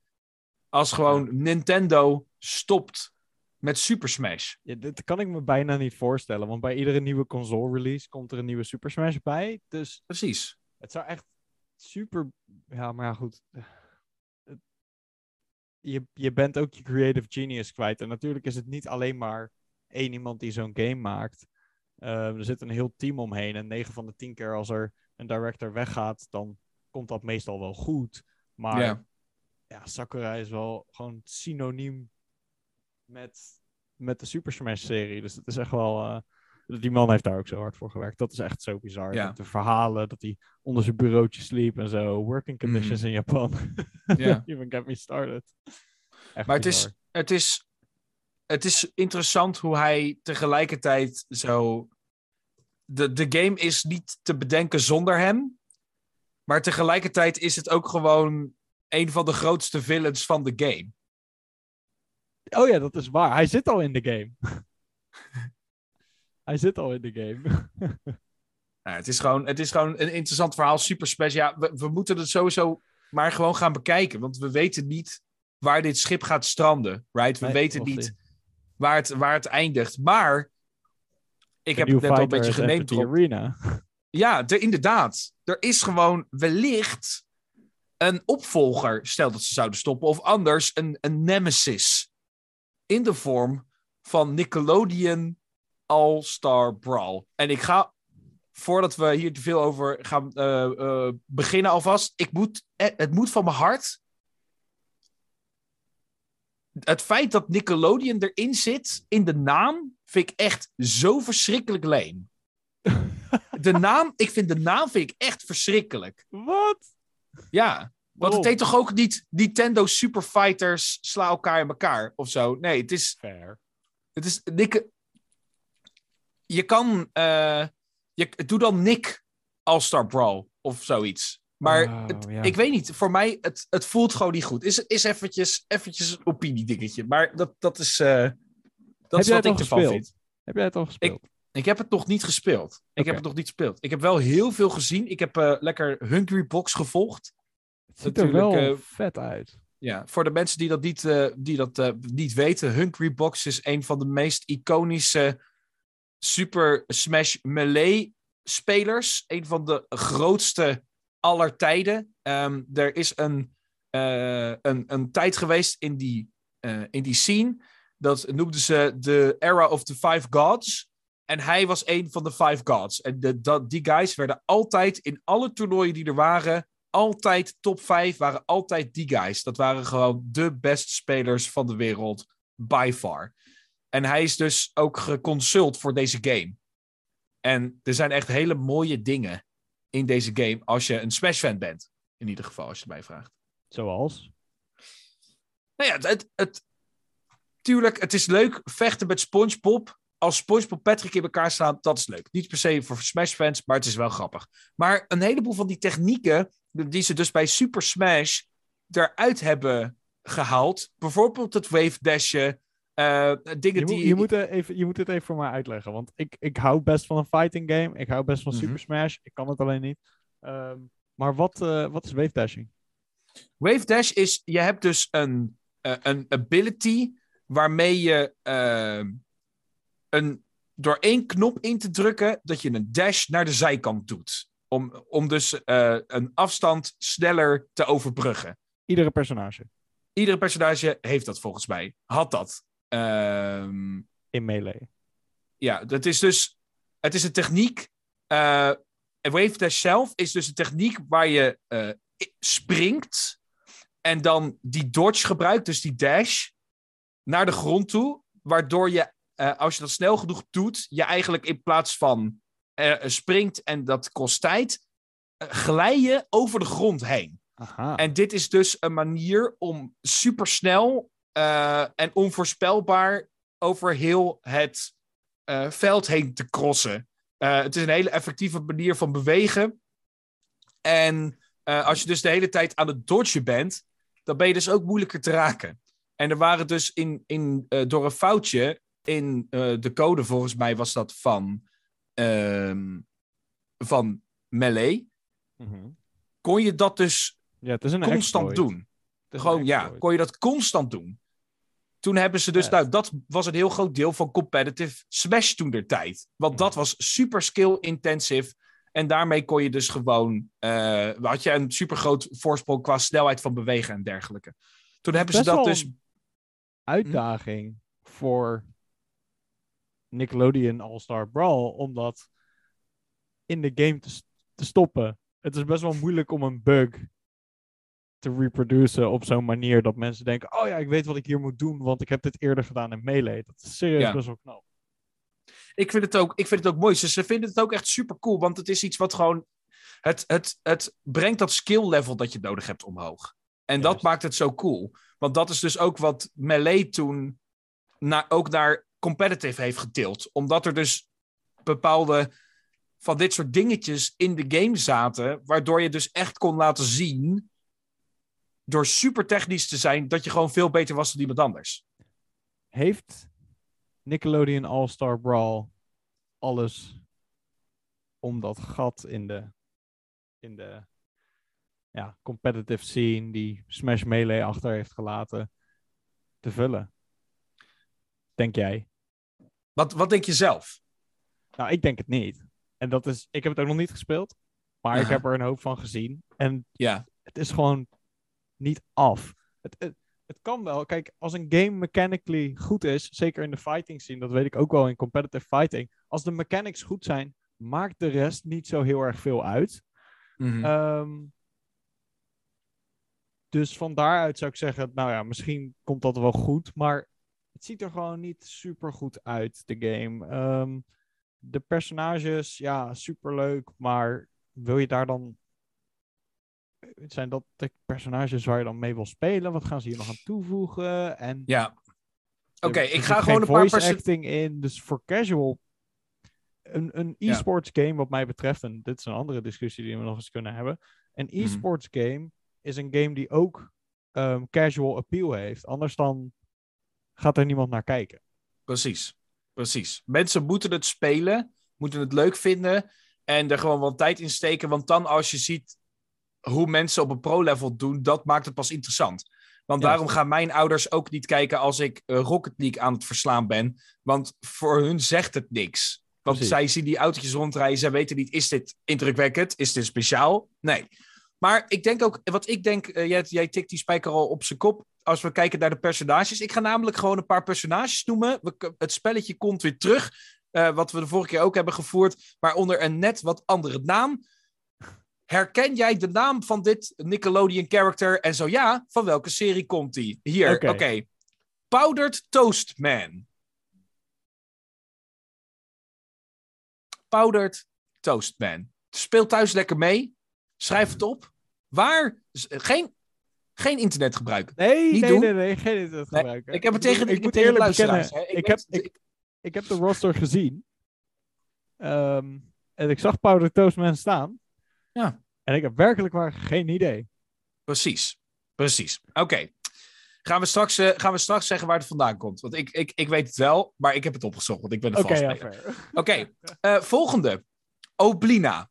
als gewoon Nintendo stopt met Super Smash? Ja, dit kan ik me bijna niet voorstellen, want bij iedere nieuwe console release komt er een nieuwe Super Smash bij. Dus Precies. het zou echt super. Ja, maar goed. Je, je bent ook je creative genius kwijt. En natuurlijk is het niet alleen maar één iemand die zo'n game maakt. Ehm, er zit een heel team omheen. En 9 van de 10 keer als er een director weggaat, dan komt dat meestal wel goed. Maar Ja. ja, Sakurai is wel gewoon synoniem met, met de Super Smash-serie. Dus het is echt wel... eh, die man heeft daar ook zo hard voor gewerkt. Dat is echt zo bizar. Ja. De verhalen, dat hij onder zijn bureautje sliep en zo. Working conditions in Japan. Mhm. Ja. Even get me started. Echt Maar het is, het, is, het is interessant hoe hij tegelijkertijd zo. De, de game is niet te bedenken zonder hem. Maar tegelijkertijd is het ook gewoon een van de grootste villains van de game. Oh ja, dat is waar. Hij zit al in de game. hij zit al in de game. Nou, het, is gewoon, het is gewoon een interessant verhaal. Super special. Ja, we, we moeten het sowieso maar gewoon gaan bekijken. Want we weten niet waar dit schip gaat stranden. Right? We Nee, weten niet waar het, waar het eindigt. Maar. Ik heb het net al een beetje geneemd. arena. Ja, er, inderdaad. Er is gewoon wellicht een opvolger. Stel dat ze zouden stoppen. Of anders een, een nemesis. In de vorm van Nickelodeon All-Star Brawl. En ik ga, voordat we hier te veel over gaan eh, eh, beginnen alvast. Ik moet, eh, het moet van mijn hart. Het feit dat Nickelodeon erin zit, in de naam, vind ik echt zo verschrikkelijk leem. De naam, ik vind de naam vind ik echt verschrikkelijk. Wat? Ja, want het heet toch ook niet Nintendo Super Fighters sla elkaar in elkaar of zo? Nee, het is, Fair. het is Nick. Je kan, eh, je, doe dan Nick All-Star Brawl of zoiets. Maar Oh, het- ja. ik weet niet, voor mij, het, het voelt gewoon niet goed. Is, is eventjes, eventjes een opiniedingetje. Maar dat, dat is, eh, dat Heb is wat ik ervan gespeeld? vind. Heb jij het al gespeeld? Ik heb het nog niet gespeeld. Ik heb het nog niet gespeeld. Ik heb wel heel veel gezien. Ik heb eh, lekker Hungry Box gevolgd. het ziet er natuurlijk, wel eh, vet uit. Ja, voor de mensen die dat niet, die dat, niet weten, Hungry Box is een van de meest iconische Super Smash Melee spelers. Een van de grootste aller tijden. Ehm, er is een, eh, een, een tijd geweest in die, eh, in die scene. Dat noemden ze de Era of the Five Gods. En hij was een van de Five Gods. En de, dat, die guys werden altijd in alle toernooien die er waren altijd top 5, waren altijd die guys. Dat waren gewoon de best spelers van de wereld, by far. En hij is dus ook geconsult voor deze game. En er zijn echt hele mooie dingen in deze game als je een Smash-fan bent. In ieder geval, als je het mij vraagt. Zoals? Nou ja, het, het, het, tuurlijk, het is leuk vechten met SpongeBob. Als SpongeBob Patrick in elkaar staan, dat is leuk. Niet per se voor Smash-fans, maar het is wel grappig. Maar een heleboel van die technieken, die ze dus bij Super Smash eruit hebben gehaald. Bijvoorbeeld het wave dashen. Uh, dingen je, die... Moet, je, moet even, je moet het even voor mij uitleggen. Want ik, ik hou best van een fighting game. Ik hou best van Super Smash. Ik kan het alleen niet. Um, maar wat, uh, wat is wave dashing? Wave dash is, je hebt dus een, uh, een ability waarmee je uh, een, door één knop in te drukken, dat je een dash naar de zijkant doet. Om, om dus een afstand sneller te overbruggen. Iedere personage? Iedere personage heeft dat volgens mij. Had dat. Um, in Melee. Ja, dat is dus... Het is een techniek... Uh, Wave Dash zelf is dus een techniek waar je uh, springt en dan die dodge gebruikt, dus die dash, naar de grond toe, waardoor je, uh, als je dat snel genoeg doet, je eigenlijk in plaats van springt en dat kost tijd, glij je over de grond heen. Aha. En dit is dus een manier om supersnel uh, en onvoorspelbaar over heel het uh, veld heen te crossen. Uh, het is een hele effectieve manier van bewegen. En als je dus de hele tijd aan het dodgen bent, dan ben je dus ook moeilijker te raken. En er waren dus in, in, door een foutje in de code, volgens mij was dat van, ehm, van Melee, mm -hmm. kon je dat dus ja, het is een constant exploit. doen. Gewoon, ja, kon je dat constant doen. Toen hebben ze dus, Ja. nou, dat was een heel groot deel van competitive Smash toen der tijd. Want dat was super skill intensive. En daarmee kon je dus gewoon, eh, had je een super groot voorsprong qua snelheid van bewegen en dergelijke. Toen hebben ze dat dus, uitdaging voor Nickelodeon All-Star Brawl om dat in de game te stoppen. Het is best wel moeilijk om een bug te reproduceren op zo'n manier dat mensen denken, oh ja, ik weet wat ik hier moet doen, want ik heb dit eerder gedaan in Melee. Dat is serieus Ja. best wel knap. ik vind het ook, ik vind het ook mooi. Ze, ze vinden het ook echt super cool, want het is iets wat gewoon, het, het, het brengt dat skill level dat je nodig hebt omhoog. En dat maakt het zo cool. Want dat is dus ook wat Melee toen naar, ook naar competitive heeft getild. Omdat er dus bepaalde van dit soort dingetjes in de game zaten, waardoor je dus echt kon laten zien, door super technisch te zijn, dat je gewoon veel beter was dan iemand anders. Heeft Nickelodeon All-Star Brawl alles om dat gat in de, in de ja, competitive scene die Smash Melee achter heeft gelaten te vullen? Denk jij? Wat, wat denk je zelf? Nou, ik denk het niet. En dat is, ik heb het ook nog niet gespeeld, maar ik heb er een hoop van gezien. En Ja, het is gewoon niet af. Het, het, het kan wel. Kijk, als een game mechanically goed is, zeker in de fighting scene, dat weet ik ook wel in competitive fighting. Als de mechanics goed zijn, maakt de rest niet zo heel erg veel uit. Mhm. Ehm, dus van daaruit zou ik zeggen, nou ja, misschien komt dat wel goed, maar het ziet er gewoon niet super goed uit, de game. Ehm, de personages, ja, super leuk, maar wil je daar dan. Zijn dat de personages waar je dan mee wil spelen? Wat gaan ze hier nog aan toevoegen? En ja. Oké, ik ga gewoon een paar voice acting in. Dus voor casual. Een, een Ja. e-sports game, wat mij betreft, en dit is een andere discussie die we nog eens kunnen hebben. Een Mhm. e-sports game is een game die ook ehm, casual appeal heeft. Anders dan gaat er niemand naar kijken. Precies, precies. Mensen moeten het spelen, moeten het leuk vinden en er gewoon wat tijd in steken. Want dan als je ziet hoe mensen op een pro-level doen, dat maakt het pas interessant. Want Ja. daarom gaan mijn ouders ook niet kijken als ik eh, Rocket League aan het verslaan ben. Want voor hun zegt het niks. Want Precies. zij zien die autootjes rondrijden, zij weten niet, is dit indrukwekkend? Is dit speciaal? Nee. Maar ik denk ook, wat ik denk, eh, jij, jij tikt die spijker al op zijn kop. Als we kijken naar de personages. Ik ga namelijk gewoon een paar personages noemen. We, het spelletje komt weer terug. eh, wat we de vorige keer ook hebben gevoerd. Maar onder een net wat andere naam. Herken jij de naam van dit Nickelodeon character? En zo ja, van welke serie komt die? Hier, oké. Powdered Toast Man. Powdered Toast Man. Speel thuis lekker mee. Schrijf het op. Waar? Geen, geen internet gebruiken. Nee, Niet nee, doen. nee, nee, geen internet Nee, gebruiken. ik heb het tegen, ik ik moet de eerlijk luisteraars. ik, weet- heb, ik, ik heb de roster gezien. Ehm, en ik zag Powder Toastman staan. Ja. En ik heb werkelijk waar geen idee. Precies. Precies. Oké. Gaan, we straks, eh, gaan we straks zeggen waar het vandaan komt? Want ik, ik, ik weet het wel, maar ik heb het opgezocht, want ik ben een Oké, ja. Oké, eh, volgende. Oblina.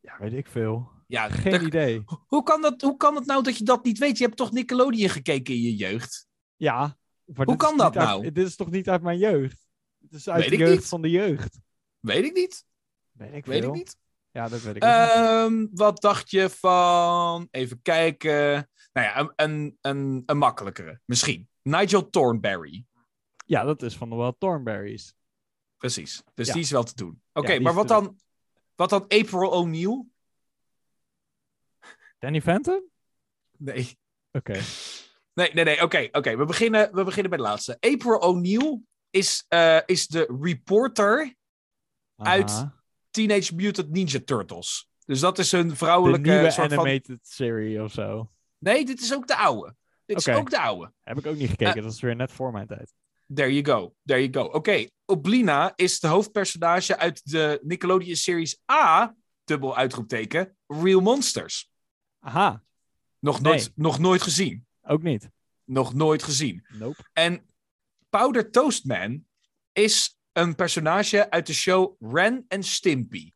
Ja, weet ik veel. Ja, Geen idee. hoe, kan dat, hoe kan het nou dat je dat niet weet? Je hebt toch Nickelodeon gekeken in je jeugd? Ja. Maar Hoe kan dat uit- nou? dit is toch niet uit mijn jeugd? Het is uit Weet de ik jeugd niet. van de jeugd. Weet ik niet. Weet ik Weet ik niet. Ja, dat weet ik. Ehm, wat dacht je van... Even kijken. Nou ja, een, een, een, een makkelijkere. Misschien. Nigel Thornberry. Ja, dat is van de Wild Thornberries. Precies. Dus Ja. die is wel te doen. Oké, Ja, maar wat dan, wat dan April O'Neil? Danny Phantom? Nee. Oké. Nee, nee, nee. Oké, oké. We, beginnen, we beginnen bij de laatste. April O'Neil is, eh, is de reporter Uit. Teenage Mutant Ninja Turtles. Dus dat is een De vrouwelijke nieuwe soort van... animated serie of zo. Nee, dit is ook de oude. Dit is ook de oude. Heb ik ook niet gekeken. Dat is weer net voor mijn tijd. There you go. There you go. Oké, Oblina is de hoofdpersonage uit de Nickelodeon series A, dubbel uitroepteken, Real Monsters. Aha. Nog, Nee. nooit, nog nooit gezien. Ook niet. Nog nooit gezien. Nope. En Powder Toast Man is een personage uit de show Ren en Stimpy.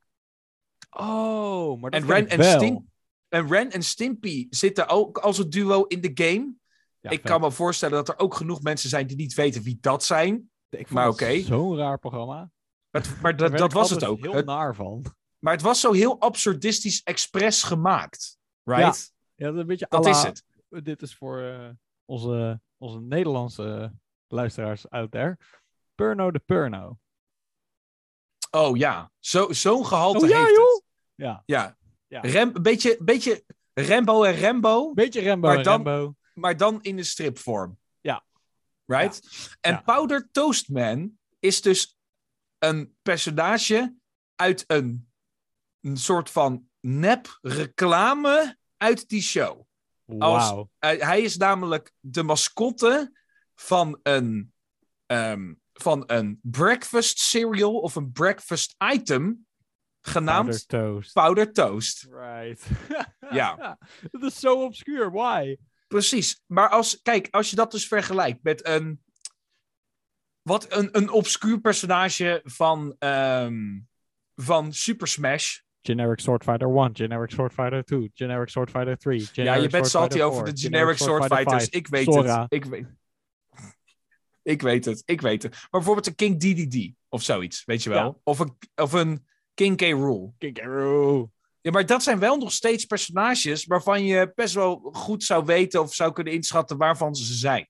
Oh, maar dat En Ren en wel. Stim- En Ren en Stimpy zitten ook als een duo in de game. Ja, ik vet. kan me voorstellen dat er ook genoeg mensen zijn die niet weten wie dat zijn. Ik vond maar oké. Zo'n raar programma. Maar, dat, dat ik was het ook. heel Het- naar van. maar het was zo heel absurdistisch expres gemaakt. Right? Ja, dat is een beetje Dat is het. Dit is voor eh, onze, onze Nederlandse luisteraars out there. Purno de Purno. Oh ja, Zo- zo'n gehalte Oh ja, heeft joh! het. Ja. Ja. Ja. Rem, een beetje, beetje Rambo en Rambo, Beetje Maar en dan- Rambo. maar dan in de stripvorm. Ja. Right? En. Powder Toast Man is dus een personage uit een, een soort van nep reclame uit die show. als-. Hij, hij is namelijk de mascotte van een, ehm, van een breakfast cereal of een breakfast item genaamd Powder toast. Powder Toast. Right. Ja. Dat is zo obscuur. Why? Precies. Maar als, kijk, als je dat dus vergelijkt met een. Wat een, een obscuur personage van, ehm, van Super Smash. Generic Sword Fighter 1, Generic Sword Fighter 2, Generic Sword Fighter 3. Generic ja, je bent salty over 4, de generic sword fighters. 5, Ik weet Sora. het. Ik weet... ik weet het. Ik weet het. Maar bijvoorbeeld een King DDD of zoiets, weet je wel? Ja. Of, een, of een King K. Rool. Kikaroo. Ja, maar dat zijn wel nog steeds personages waarvan je best wel goed zou weten of zou kunnen inschatten waarvan ze zijn.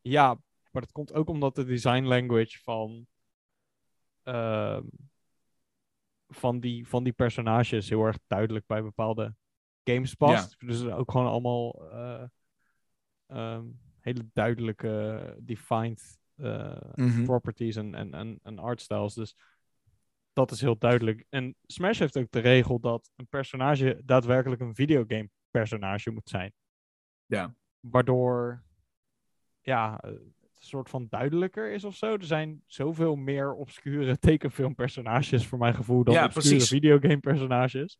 Ja, maar dat komt ook omdat de design language van, ehm, van, die, van die personages heel erg duidelijk bij bepaalde games past. Dus ook gewoon allemaal eh, ehm, hele duidelijke defined eh, Mhm. properties en, en, en, en artstyles. Dus dat is heel duidelijk. En Smash heeft ook de regel dat een personage daadwerkelijk een videogame personage moet zijn. Ja. Waardoor ja, het een soort van duidelijker is of zo. Er zijn zoveel meer obscure tekenfilmpersonages voor mijn gevoel dan Ja, obscure precies. videogame personages.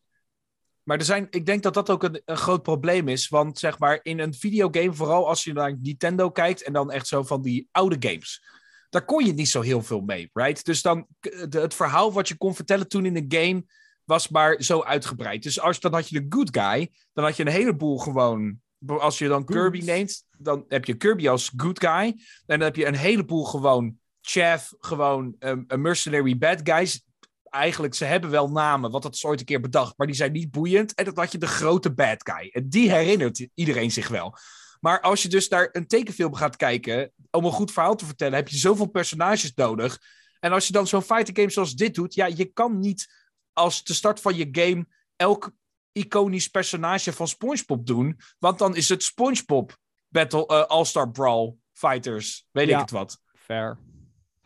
Maar er zijn, ik denk dat dat ook een, een groot probleem is. Want zeg maar, in een videogame, vooral als je naar Nintendo kijkt en dan echt zo van die oude games. Daar kon je niet zo heel veel mee, right? Dus dan, de- het verhaal wat je kon vertellen toen in de game was maar zo uitgebreid. Dus als, dan had je de good guy, dan had je een heleboel gewoon... Als je dan Kirby neemt, dan heb je Kirby als good guy. En dan heb je een heleboel gewoon Chav, gewoon um, een mercenary bad guys eigenlijk, ze hebben wel namen, want dat is ooit een keer bedacht, maar die zijn niet boeiend. En dan had je de grote bad guy. En die herinnert iedereen zich wel. Maar als je dus naar een tekenfilm gaat kijken, om een goed verhaal te vertellen, heb je zoveel personages nodig. En als je dan zo'n fighting game zoals dit doet, ja, je kan niet als de start van je game elk iconisch personage van SpongeBob doen. Want dan is het SpongeBob Battle eh, All-Star Brawl Fighters. Weet Ja. ik het wat. Fair.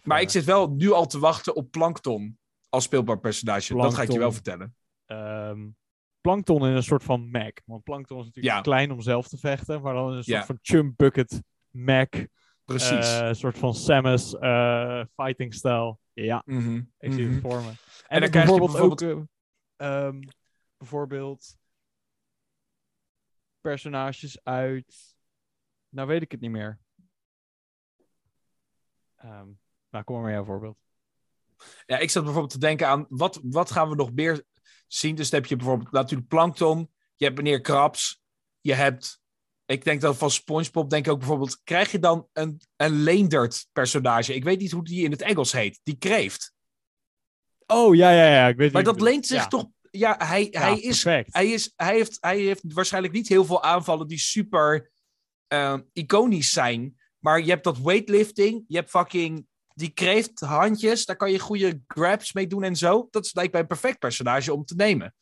Maar Fair. ik zit wel nu al te wachten op Plankton als speelbaar personage. Dat ga ik je wel Plankton. vertellen. Ehm, Plankton in een soort van Mac. Want Plankton is natuurlijk Ja. klein om zelf te vechten. Maar dan een soort Ja. van chum bucket Mac. Precies. eh, een soort van Samus eh, fighting style. Ja, Mhm, ik zie mhm. het voor me. En, dan dan krijg je bijvoorbeeld ook... eh, ehm, bijvoorbeeld... Personages uit... Nou weet ik het niet meer. Ehm, nou, kom maar met jouw voorbeeld. Ja, ik zat bijvoorbeeld te denken aan wat, wat gaan we nog meer zien. Dus dan heb je bijvoorbeeld natuurlijk Plankton. Je hebt meneer Krabs. Je hebt, ik denk dan van SpongeBob, denk ik ook bijvoorbeeld, krijg je dan een, een Leendert personage? Ik weet niet hoe die in het Engels heet. Die kreeft. Oh, ja, ja, ja. Ik weet Maar dat leent zich Ja. toch... Ja, hij, Ja, hij, is, perfect. hij, is, hij, heeft, hij heeft waarschijnlijk niet heel veel aanvallen die super eh, iconisch zijn. Maar je hebt dat weightlifting. Je hebt fucking die kreefthandjes. Daar kan je goede grabs mee doen en zo. Dat is lijkt mij een perfect personage om te nemen.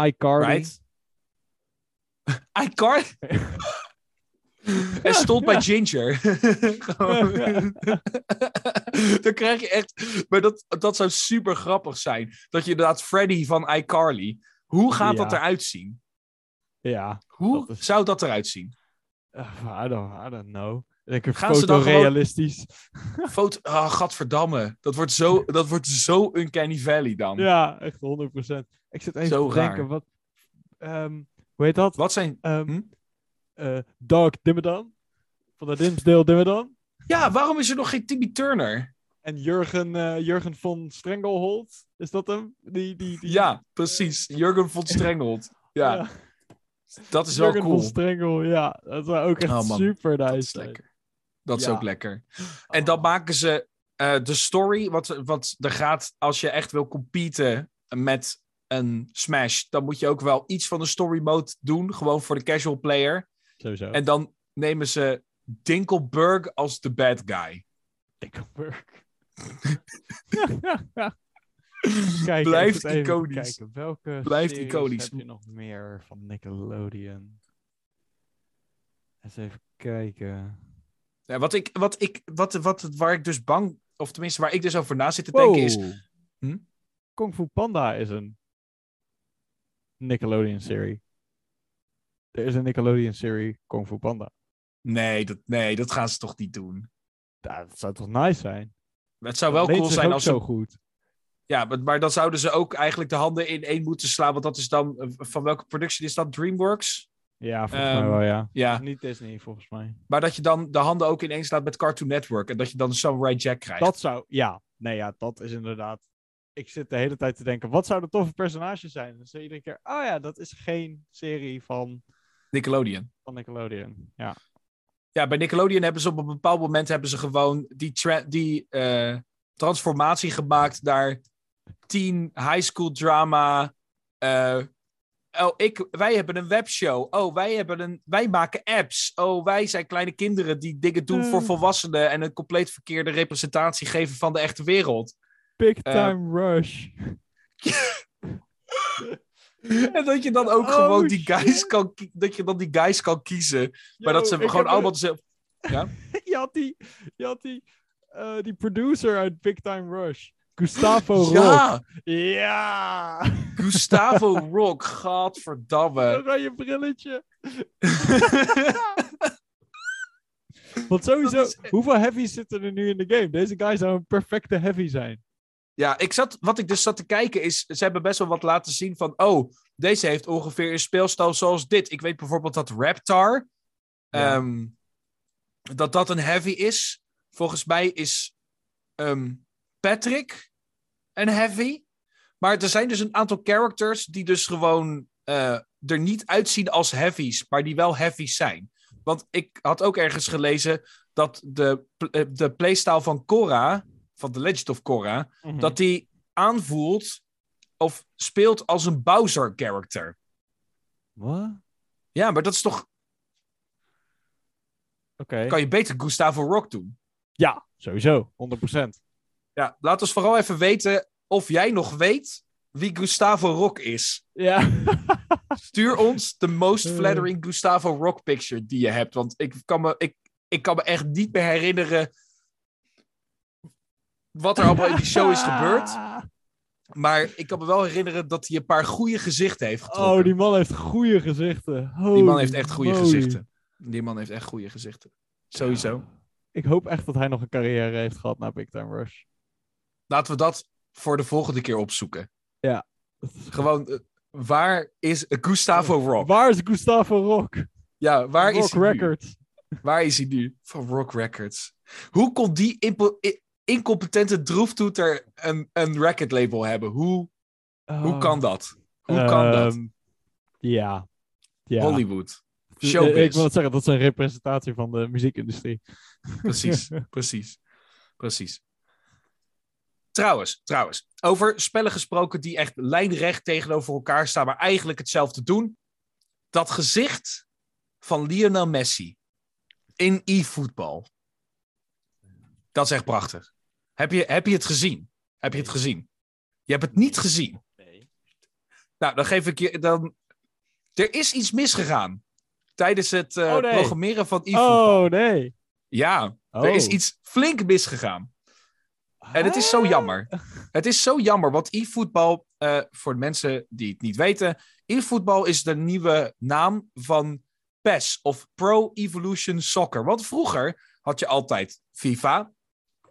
iCarly. Right? iCar? en stond bij Ginger. Dan krijg je echt... Maar dat, dat zou super grappig zijn. Dat je inderdaad Freddy van iCarly... Hoe gaat dat eruit zien? Ja. Hoe Dat is- zou dat eruit zien? Uh, I, don't, I don't know. Lekker Gaan ze dan gewoon- fotorealistisch. Foto... Ah, gadverdamme. Dat wordt zo, dat wordt zo Uncanny Valley dan. Ja, echt 100%. Ik zit even Zo te denken, raar. wat... ehm, hoe heet dat? Wat zijn... Ehm Hm? eh, Doug Dimmadon. Van de Dinsdale Dimmadon. Ja, waarom is er nog geen Timmy Turner? En Jurgen, eh, Jurgen von Strengelholt. Is dat hem? Die, die, die... Ja, precies. Jurgen von Strengeld. Ja, dat is wel Jurgen cool. von Strengel, ja. Dat zou ook echt Oh, man. super nice Dat is lekker. Dat is Ja. ook lekker. En dan maken ze eh, de story, wat, wat er gaat als je echt wil competen met een Smash, dan moet je ook wel iets van een story mode doen, gewoon voor de casual player. Sowieso. En dan nemen ze Dinkelberg als de bad guy. Dickelberg. Kijk, Blijft iconisch. Kijken. Welke Blijft iconisch. heb je nog meer van Nickelodeon? Eens even kijken. Ja, wat ik, wat ik, wat, wat, waar ik dus bang, of tenminste waar ik dus over na zit te denken is, Hm? Kung Fu Panda is een Nickelodeon-serie. Er is een Nickelodeon-serie Kung Fu Panda. nee dat, nee, dat gaan ze toch niet doen. Ja, dat zou toch nice zijn? Het zou wel Dat cool zijn als zo ze goed. Ja, maar, maar dan zouden ze ook eigenlijk de handen in één moeten slaan. Want dat is dan. Van welke production is dat? Dreamworks? Ja, volgens mij Ehm, wel, ja. Ja. Niet Disney, volgens mij. Maar dat je dan de handen ook ineens slaat met Cartoon Network. En dat je dan een Samurai Jack krijgt. Dat zou, ja. Nee, ja, dat is inderdaad. Ik zit de hele tijd te denken, wat zouden toffe personages zijn? Dan zie je iedere keer, oh ja, dat is geen serie van, Nickelodeon. van Nickelodeon. Ja. Ja, bij Nickelodeon hebben ze op een bepaald moment hebben ze gewoon die, die eh, transformatie gemaakt naar teen high school drama. eh, oh, ik, wij hebben een webshow. Oh, wij, hebben een, wij maken apps. Oh, wij zijn kleine kinderen die dingen doen voor Eh. volwassenen en een compleet verkeerde representatie geven van de echte wereld. Big Eh, Time Rush. En dat je dan ook Oh, gewoon die guys kan, dat je dan die guys kan kiezen. Maar dat ze gewoon allemaal een- zelf. je had die, je had die, eh, die producer uit Big Time Rush. Gustavo Rock. Ja, Ja! Gustavo Rock, gadverdamme. Oranje brilletje. Want sowieso, is- hoeveel heavies zitten er nu in de game? Deze guy zou een perfecte heavy zijn. Ja, ik zat, wat ik dus zat te kijken is, ze hebben best wel wat laten zien van, oh, deze heeft ongeveer een speelstijl zoals dit. Ik weet bijvoorbeeld dat Raptor, Ja. ehm, dat dat een heavy is. Volgens mij is ehm, Patrick een heavy. Maar er zijn dus een aantal characters die dus gewoon eh, er niet uitzien als heavies, maar die wel heavies zijn. Want ik had ook ergens gelezen dat de, eh, de playstyle van Korra, van The Legend of Korra, Mhm. dat die aanvoelt of speelt als een Bowser-character. Wat? Ja, maar dat is toch... Oké. Kan je beter Gustavo Rock doen? Ja, sowieso. 100%. Ja, laat ons vooral even weten of jij nog weet wie Gustavo Rock is. Ja. Stuur ons de most Eh. flattering Gustavo Rock picture die je hebt. Want ik kan me, ik, ik kan me echt niet meer herinneren wat er allemaal in die show is gebeurd. Maar ik kan me wel herinneren dat hij een paar goede gezichten heeft getrokken. Oh, die man heeft goede gezichten. Die man heeft echt goede gezichten. Die man heeft echt goede gezichten. Sowieso. Ik hoop echt dat hij nog een carrière heeft gehad na Big Time Rush. Laten we dat voor de volgende keer opzoeken. Ja. Gewoon, eh, waar is Gustavo Rock? Waar is Gustavo Rock? Ja, waar Rock is hij nu? Records. Waar is hij nu? Van Rock Records. Hoe kon die incompetente droeftoeter een, een record label hebben? Hoe, hoe kan dat? Hoe kan dat? Oh. Ehm, Ja. ja. Hollywood. Showbiz. Ik wil het zeggen, dat is een representatie van de muziekindustrie. Precies, precies, precies. Trouwens, trouwens, over spellen gesproken die echt lijnrecht tegenover elkaar staan, maar eigenlijk hetzelfde doen. Dat gezicht van Lionel Messi in e-voetbal. Dat is echt prachtig. Heb je, heb je het gezien? Heb je het gezien? Je hebt het niet gezien. Nee. Nou, dan geef ik je dan. Er is iets misgegaan tijdens het eh, Oh, nee. programmeren van e-voetbal. Oh, nee. Ja, Oh. er is iets flink misgegaan. En het is zo jammer. Het is zo jammer, want e-voetbal, eh, voor de mensen die het niet weten, e-voetbal is de nieuwe naam van PES of Pro Evolution Soccer. Want vroeger had je altijd FIFA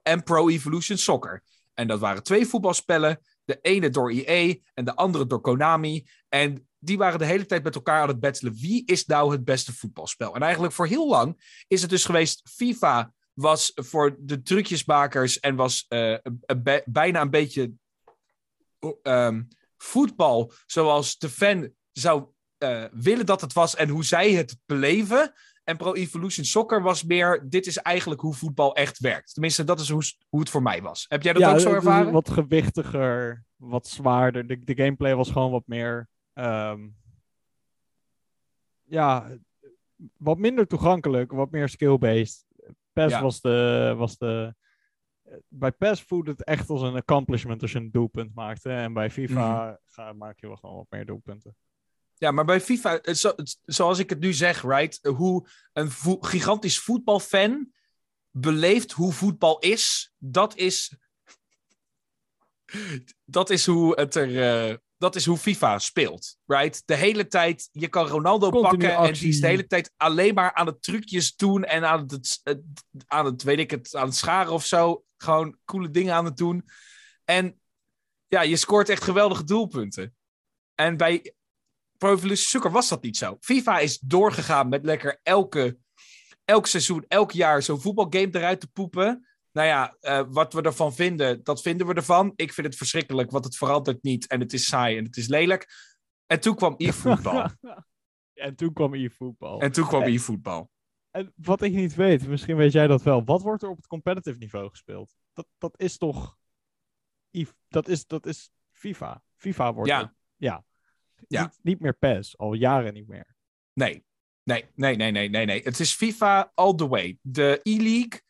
en Pro Evolution Soccer. En dat waren twee voetbalspellen, de ene door EA en de andere door Konami. En die waren de hele tijd met elkaar aan het battelen. Wie is nou het beste voetbalspel? En eigenlijk voor heel lang is het dus geweest FIFA was voor de trucjesmakers en was eh, bijna een beetje ehm, voetbal zoals de fan zou eh, willen dat het was en hoe zij het beleven. En Pro Evolution Soccer was meer, dit is eigenlijk hoe voetbal echt werkt. Tenminste, dat is hoe, hoe het voor mij was. Heb jij dat ook zo ervaren? Wat gewichtiger, wat zwaarder. De, de gameplay was gewoon wat meer. ehm, ja, wat minder toegankelijk, wat meer skill-based. PES Ja. was de. Was de bij PES voelde het echt als een accomplishment als je een doelpunt maakte. En bij FIFA Mhm. ga, maak je wel gewoon wat meer doelpunten. Ja, maar bij FIFA, zo- het- zoals ik het nu zeg, right? Hoe een vo- gigantisch voetbalfan beleeft hoe voetbal is, dat is. Dat is hoe het er. eh, dat is hoe FIFA speelt, right? De hele tijd, je kan Ronaldo pakken en die is de hele tijd alleen maar aan het trucjes doen en aan het, het- aan het, weet ik het, aan het scharen of zo. Gewoon coole dingen aan het doen. En ja, je scoort echt geweldige doelpunten. En bij Pro Evolution Soccer was dat niet zo. FIFA is doorgegaan met lekker elke, elk seizoen, elk jaar zo'n voetbalgame eruit te poepen. Nou ja, eh, wat we ervan vinden, dat vinden we ervan. Ik vind het verschrikkelijk, want het verandert niet en het is saai en het is lelijk. En toen kwam e-voetbal. en toen kwam e-voetbal. en toen kwam e-voetbal. En wat ik niet weet, misschien weet jij dat wel. Wat wordt er op het competitive niveau gespeeld? Dat, dat is toch. Dat is, dat is FIFA. FIFA wordt. Ja. er- ja. Ja. Niet, niet meer PES, al jaren niet meer. Nee. Nee, nee, nee, nee, nee, nee. Het is FIFA all the way. De E-League,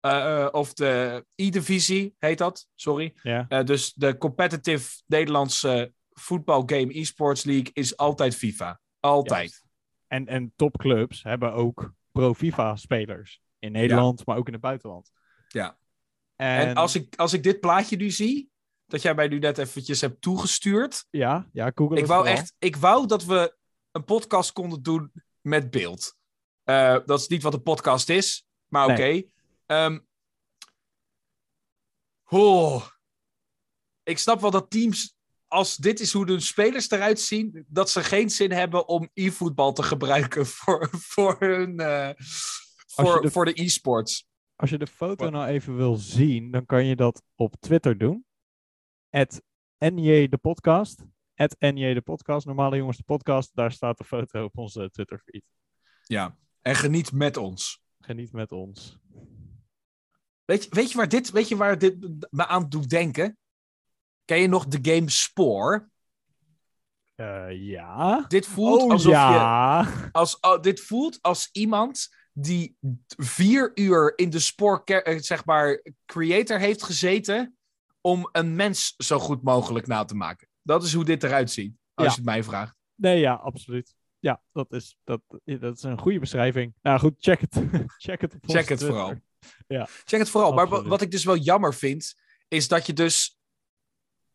eh, eh, of de E-Divisie heet dat, sorry. Ja. Eh, dus de competitive Nederlandse voetbalgame e-sports league is altijd FIFA. Altijd. En, en topclubs hebben ook pro-FIFA-spelers. In Nederland, maar ook in het buitenland. Ja. En, En, als, ik, als ik dit plaatje nu zie, dat jij mij nu net eventjes hebt toegestuurd. Ja, ja, Google Ik wou vooral. echt, ik wou dat we een podcast konden doen met beeld. Dat is niet wat een podcast is, maar oké. Oh. Ik snap wel dat teams, als dit is hoe de spelers eruit zien, dat ze geen zin hebben om e-voetbal te gebruiken voor, voor, hun, eh, voor, de- voor de e-sports. Als je de foto Wat? nou even wil zien, dan kan je dat op Twitter doen. NJ de podcast. NJ de podcast. Normale jongens de podcast. Daar staat de foto op onze Twitter feed. Ja, en geniet met ons. Geniet met ons. Weet je, weet je, waar, dit, weet je waar dit me aan doet denken? Ken je nog de game Spore? Eh, ja. Dit voelt Oh alsof je. Als, oh, dit voelt als iemand die vier uur in de ke- eh, zeg maar, creator heeft gezeten. om een mens zo goed mogelijk na te maken. Dat is hoe dit eruit ziet, als Ja. je het mij vraagt. Nee, ja, absoluut. Ja, dat is, dat, dat is een goede beschrijving. Nou goed, check het. check het, Check het vooral. Ja. Check het vooral. Maar wat ik dus wel jammer vind, is dat je dus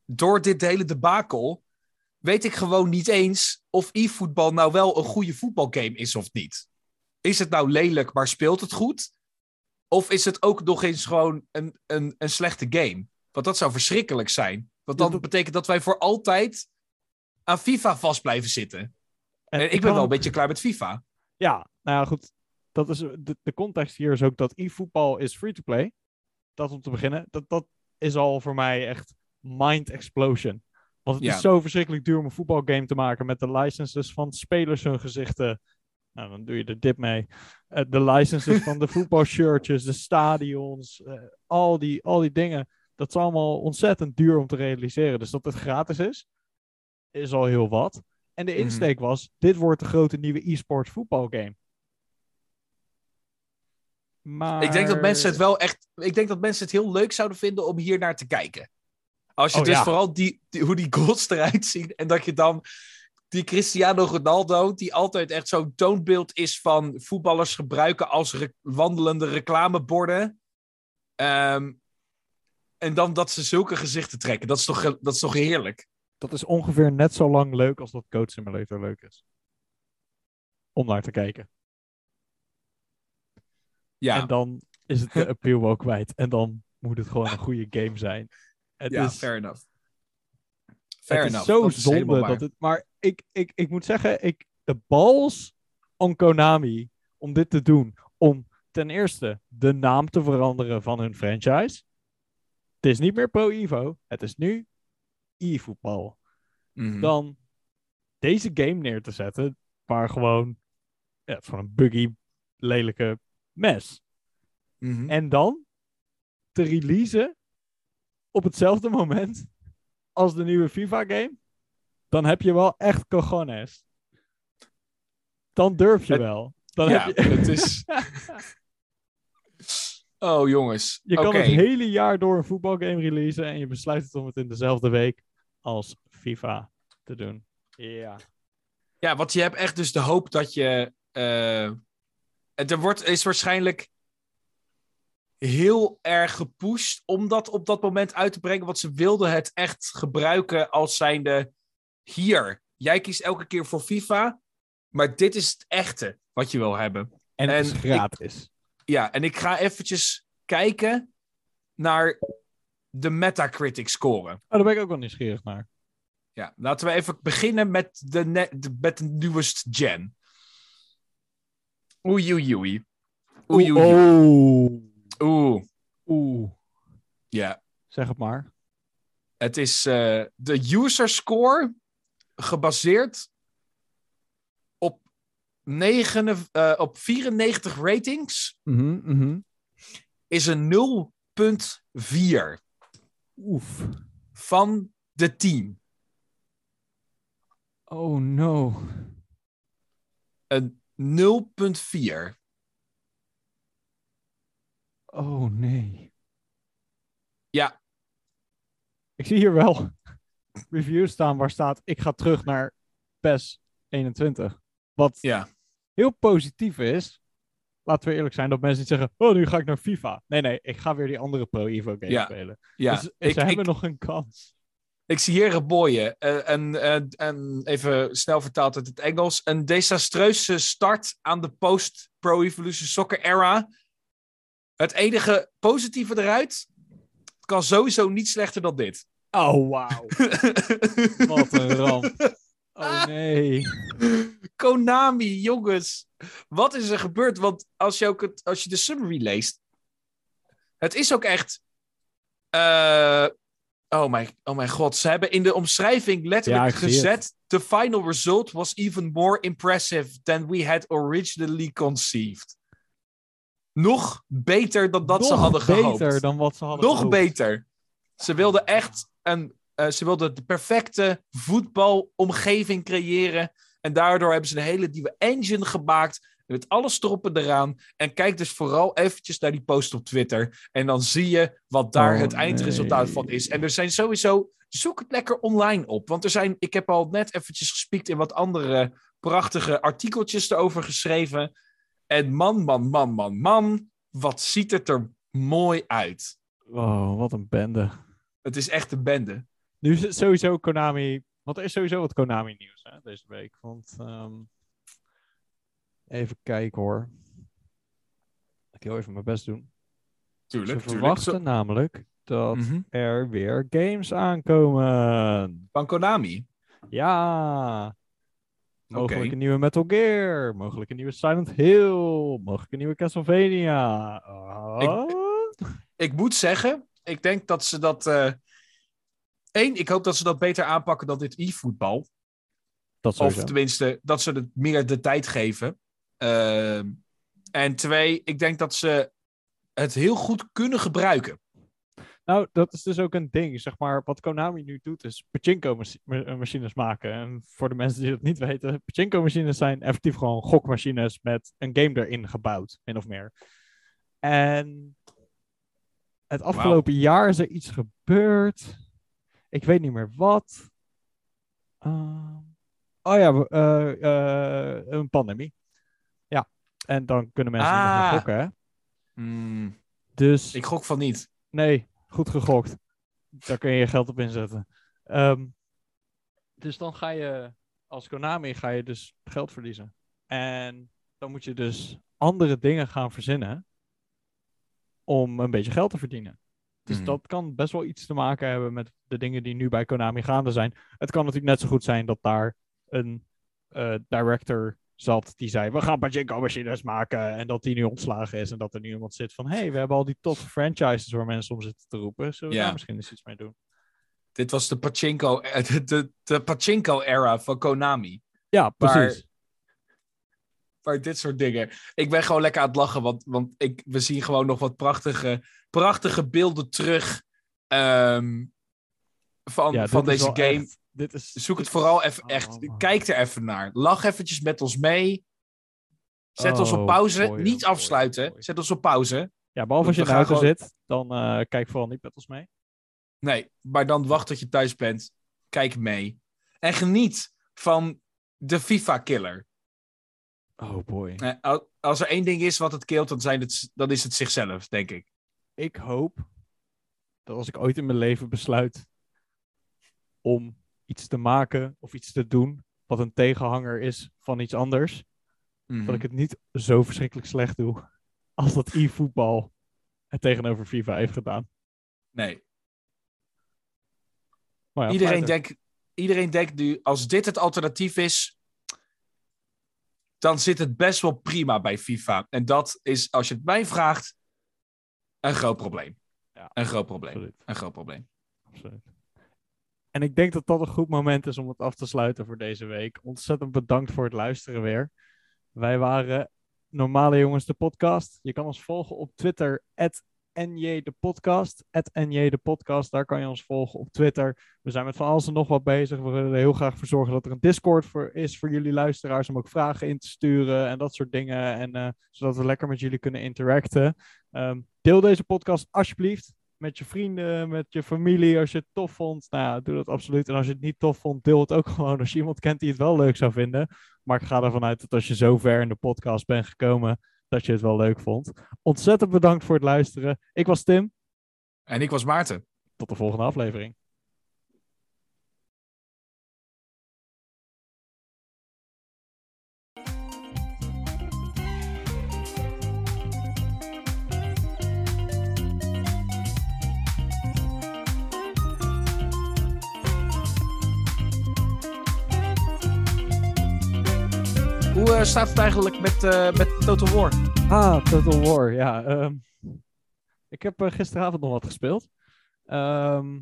door dit hele debakel weet ik gewoon niet eens of e-voetbal nou wel een goede voetbalgame is of niet. Is het nou lelijk, maar speelt het goed? Of is het ook nog eens gewoon een, een, een slechte game? Want dat zou verschrikkelijk zijn. Want dan betekent dat wij voor altijd aan FIFA vast blijven zitten. En, ik ben wel een beetje klaar met FIFA. Ja, nou ja, goed. Dat is, de, de context hier is ook dat e-voetbal is free-to-play. Dat om te beginnen. Dat, dat is al voor mij echt mind explosion. Want het Ja. is zo verschrikkelijk duur om een voetbalgame te maken met de licenses van spelers hun gezichten. Nou, dan doe je de dip mee. Eh, de licenses van de voetbalshirtjes, de stadions, eh, al, die, al die dingen. Dat is allemaal ontzettend duur om te realiseren. Dus dat het gratis is, is al heel wat. En de Mhm. insteek was, dit wordt de grote nieuwe e-sports voetbalgame. Maar... Ik denk dat mensen het wel echt. Ik denk dat mensen het heel leuk zouden vinden om hier naar te kijken. Als je Oh, dus ja. vooral die, die- hoe die goals eruit zien. En dat je dan die Cristiano Ronaldo, die altijd echt zo'n toonbeeld is van voetballers gebruiken als re- wandelende reclameborden. Ehm, en dan dat ze zulke gezichten trekken. Dat is toch, dat is toch heerlijk? Dat is ongeveer net zo lang leuk als dat Coach Simulator leuk is. Om naar te kijken. Ja, En dan is het de appeal wel kwijt. En dan moet het gewoon een goede game zijn. Het ja is, fair enough. Fair het enough. is zo Dat helemaal zonde dat het... Maar ik, ik, ik moet zeggen, ik, de balls on Konami om dit te doen. Om ten eerste de naam te veranderen van hun franchise. Het is niet meer Pro Evo. Het is nu e-voetbal. Mhm. Dan deze game neer te zetten. Waar gewoon... Ja, gewoon een buggy, lelijke mes. Mhm. En dan te releasen op hetzelfde moment als de nieuwe FIFA-game. Dan heb je wel echt cojones. Dan durf je Het- wel. Dan ja, heb je... het is. Oh, jongens. je kan het hele jaar door een voetbalgame releasen en je besluit het om het in dezelfde week als FIFA te doen. Ja. Ja, want je hebt echt dus de hoop dat je. eh, er wordt, is waarschijnlijk heel erg gepusht om dat op dat moment uit te brengen. Want ze wilden het echt gebruiken als zijnde. Hier, jij kiest elke keer voor FIFA. Maar dit is het echte wat je wil hebben. En het En is ik- gratis. Ja, en ik ga eventjes kijken naar de Metacritic score. Oh, daar ben ik ook wel nieuwsgierig naar. Ja, laten we even beginnen met de, met de newest gen. Oei, oei, oei. Oei, oei. Oeh. Oeh, Oeh. ja. Zeg het maar. Het is eh, de user score gebaseerd op, negen, eh, op 94 ratings Mhm, mhm. is een 0.4 Oef. van de 10. Oh no. Een 0.4. Oh nee. Ja, Ik zie hier wel reviews staan waar staat: ik ga terug naar PES 21. Wat ja. heel positief is. Laten we eerlijk zijn dat mensen niet zeggen: Oh, nu ga ik naar FIFA. Nee, nee, ik ga weer die andere Pro Evo game Ja. spelen. ja. Dus ik, ze hebben ik, nog een kans. Ik zie hier Reboye. eh en, eh, en even snel vertaald uit het Engels. Een desastreuze start aan de post-Pro Evolution Soccer era. Het enige positieve eruit. Het kan sowieso niet slechter dan dit. Oh, wauw. Wat een ramp. Oh nee. Konami, jongens. Wat is er gebeurd? Want als je, ook het, als je de summary leest. Het is ook echt. eh, oh, mijn, oh mijn god. Ze hebben in de omschrijving letterlijk gezet. The final result was even more impressive than we had originally conceived. Nog beter dan dat ze Nog hadden gehoopt. beter dan wat ze hadden Nog gehoopt. beter. Ze wilden echt een, eh, ze wilden de perfecte voetbalomgeving creëren. En daardoor hebben ze een hele nieuwe engine gemaakt. Met alles erop en eraan. En kijk dus vooral eventjes naar die post op Twitter. En dan zie je wat daar Oh, het eindresultaat nee. van is. En er zijn sowieso... Zoek het lekker online op. Want er zijn... Ik heb al net eventjes gespiekt in wat andere prachtige artikeltjes erover geschreven. En man, man, man, man, man. Wat ziet het er mooi uit. Oh, wat een bende. Het is echt een bende. Nu is het sowieso Konami. Want er is sowieso wat Konami nieuws hè, deze week. Want ehm, even kijken hoor. Ik heel even mijn best doen. Tuurlijk, Ze verwachten namelijk dat Mhm. er weer games aankomen. Van Konami. Ja. Mogelijk een nieuwe Metal Gear. Mogelijk een nieuwe Silent Hill. Mogelijk een nieuwe Castlevania. Oh. Ik moet zeggen, ik denk dat ze dat. eh Eén, ik hoop dat ze dat beter aanpakken dan dit e-voetbal. Of tenminste, dat ze het meer de tijd geven. Ehm, en twee, ik denk dat ze het heel goed kunnen gebruiken. Nou, dat is dus ook een ding. Zeg maar, wat Konami nu doet, is pachinko-machines maken. En voor de mensen die dat niet weten, pachinko-machines zijn effectief gewoon gokmachines met een game erin gebouwd, min of meer. En het afgelopen jaar is er iets gebeurd. Ik weet niet meer wat. Ehm, oh ja, eh, eh, een pandemie. En dan kunnen mensen niet meer gaan Ah. gokken, hè? Hmm, Dus... ik gok van niet. Nee, goed gegokt. Daar kun je je geld op inzetten. Ehm, dus dan ga je, als Konami, ga je dus geld verliezen. En dan moet je dus andere dingen gaan verzinnen om een beetje geld te verdienen. Dus Mhm. dat kan best wel iets te maken hebben met de dingen die nu bij Konami gaande zijn. Het kan natuurlijk net zo goed zijn dat daar een eh, director zat die zei: We gaan pachinko-machines maken. En dat die nu ontslagen is. En dat er nu iemand zit van: hey, we hebben al die toffe franchises waar mensen om zitten te roepen. Zullen we Ja. daar misschien eens iets mee doen? Dit was de Pachinko, eh, de, de, de Pachinko-era van Konami. Ja, precies. Maar dit soort dingen. Ik ben gewoon lekker aan het lachen, want, want ik, we zien gewoon nog wat prachtige, prachtige beelden terug ehm, van, Ja, van deze game. echt- dit is, Zoek het vooral even echt. Oh. Kijk er even naar. Lach eventjes met ons mee. Zet ons op Oh, pauze. boy, Niet boy, afsluiten. boy. Zet ons op pauze. Ja, behalve als je in de gaan auto gewoon- zit, dan eh, kijk vooral niet met ons mee. Nee, maar dan wacht tot je thuis bent. Kijk mee. En geniet van de FIFA-killer. Oh boy. Eh, al- Als er één ding is wat het keelt, dan, zijn het, dan is het zichzelf, denk ik. Ik hoop dat als ik ooit in mijn leven besluit om iets te maken of iets te doen wat een tegenhanger is van iets anders, Mhm. dat ik het niet zo verschrikkelijk slecht doe als dat e-voetbal het tegenover FIFA heeft gedaan. Nee. Maar ja, iedereen, denkt, iedereen denkt nu, als dit het alternatief is, dan zit het best wel prima bij FIFA. En dat is, als je het mij vraagt, een groot probleem. Ja, een groot probleem. Absoluut, Een groot probleem. absoluut. En ik denk dat dat een goed moment is om het af te sluiten voor deze week. Ontzettend bedankt voor het luisteren weer. Wij waren Normale Jongens de podcast. Je kan ons volgen op Twitter, NJ de podcast. NJ de podcast, daar kan je ons volgen op Twitter. We zijn met van alles en nog wat bezig. We willen er heel graag voor zorgen dat er een Discord voor is voor jullie luisteraars. Om ook vragen in te sturen en dat soort dingen. En eh, zodat we lekker met jullie kunnen interacten. Ehm, deel deze podcast alsjeblieft met je vrienden, met je familie, als je het tof vond. Nou doe dat absoluut. En als je het niet tof vond, deel het ook gewoon als je iemand kent die het wel leuk zou vinden. Maar ik ga ervan uit dat als je zo ver in de podcast bent gekomen, dat je het wel leuk vond. Ontzettend bedankt voor het luisteren. Ik was Tim. En ik was Maarten. Tot de volgende aflevering. Hoe eh, staat het eigenlijk met, eh, met Total War? Ah, Total War. Ja, ehm, ik heb eh, gisteravond nog wat gespeeld. Ehm,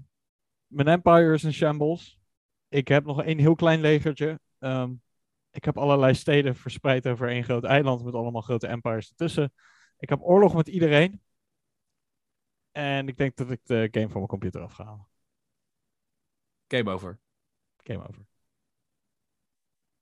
mijn Empire is in shambles. Ik heb nog één heel klein legertje. Ehm, ik heb allerlei steden verspreid over één groot eiland met allemaal grote empires ertussen. Ik heb oorlog met iedereen. En ik denk dat ik de game van mijn computer af ga halen. Game over. Game over.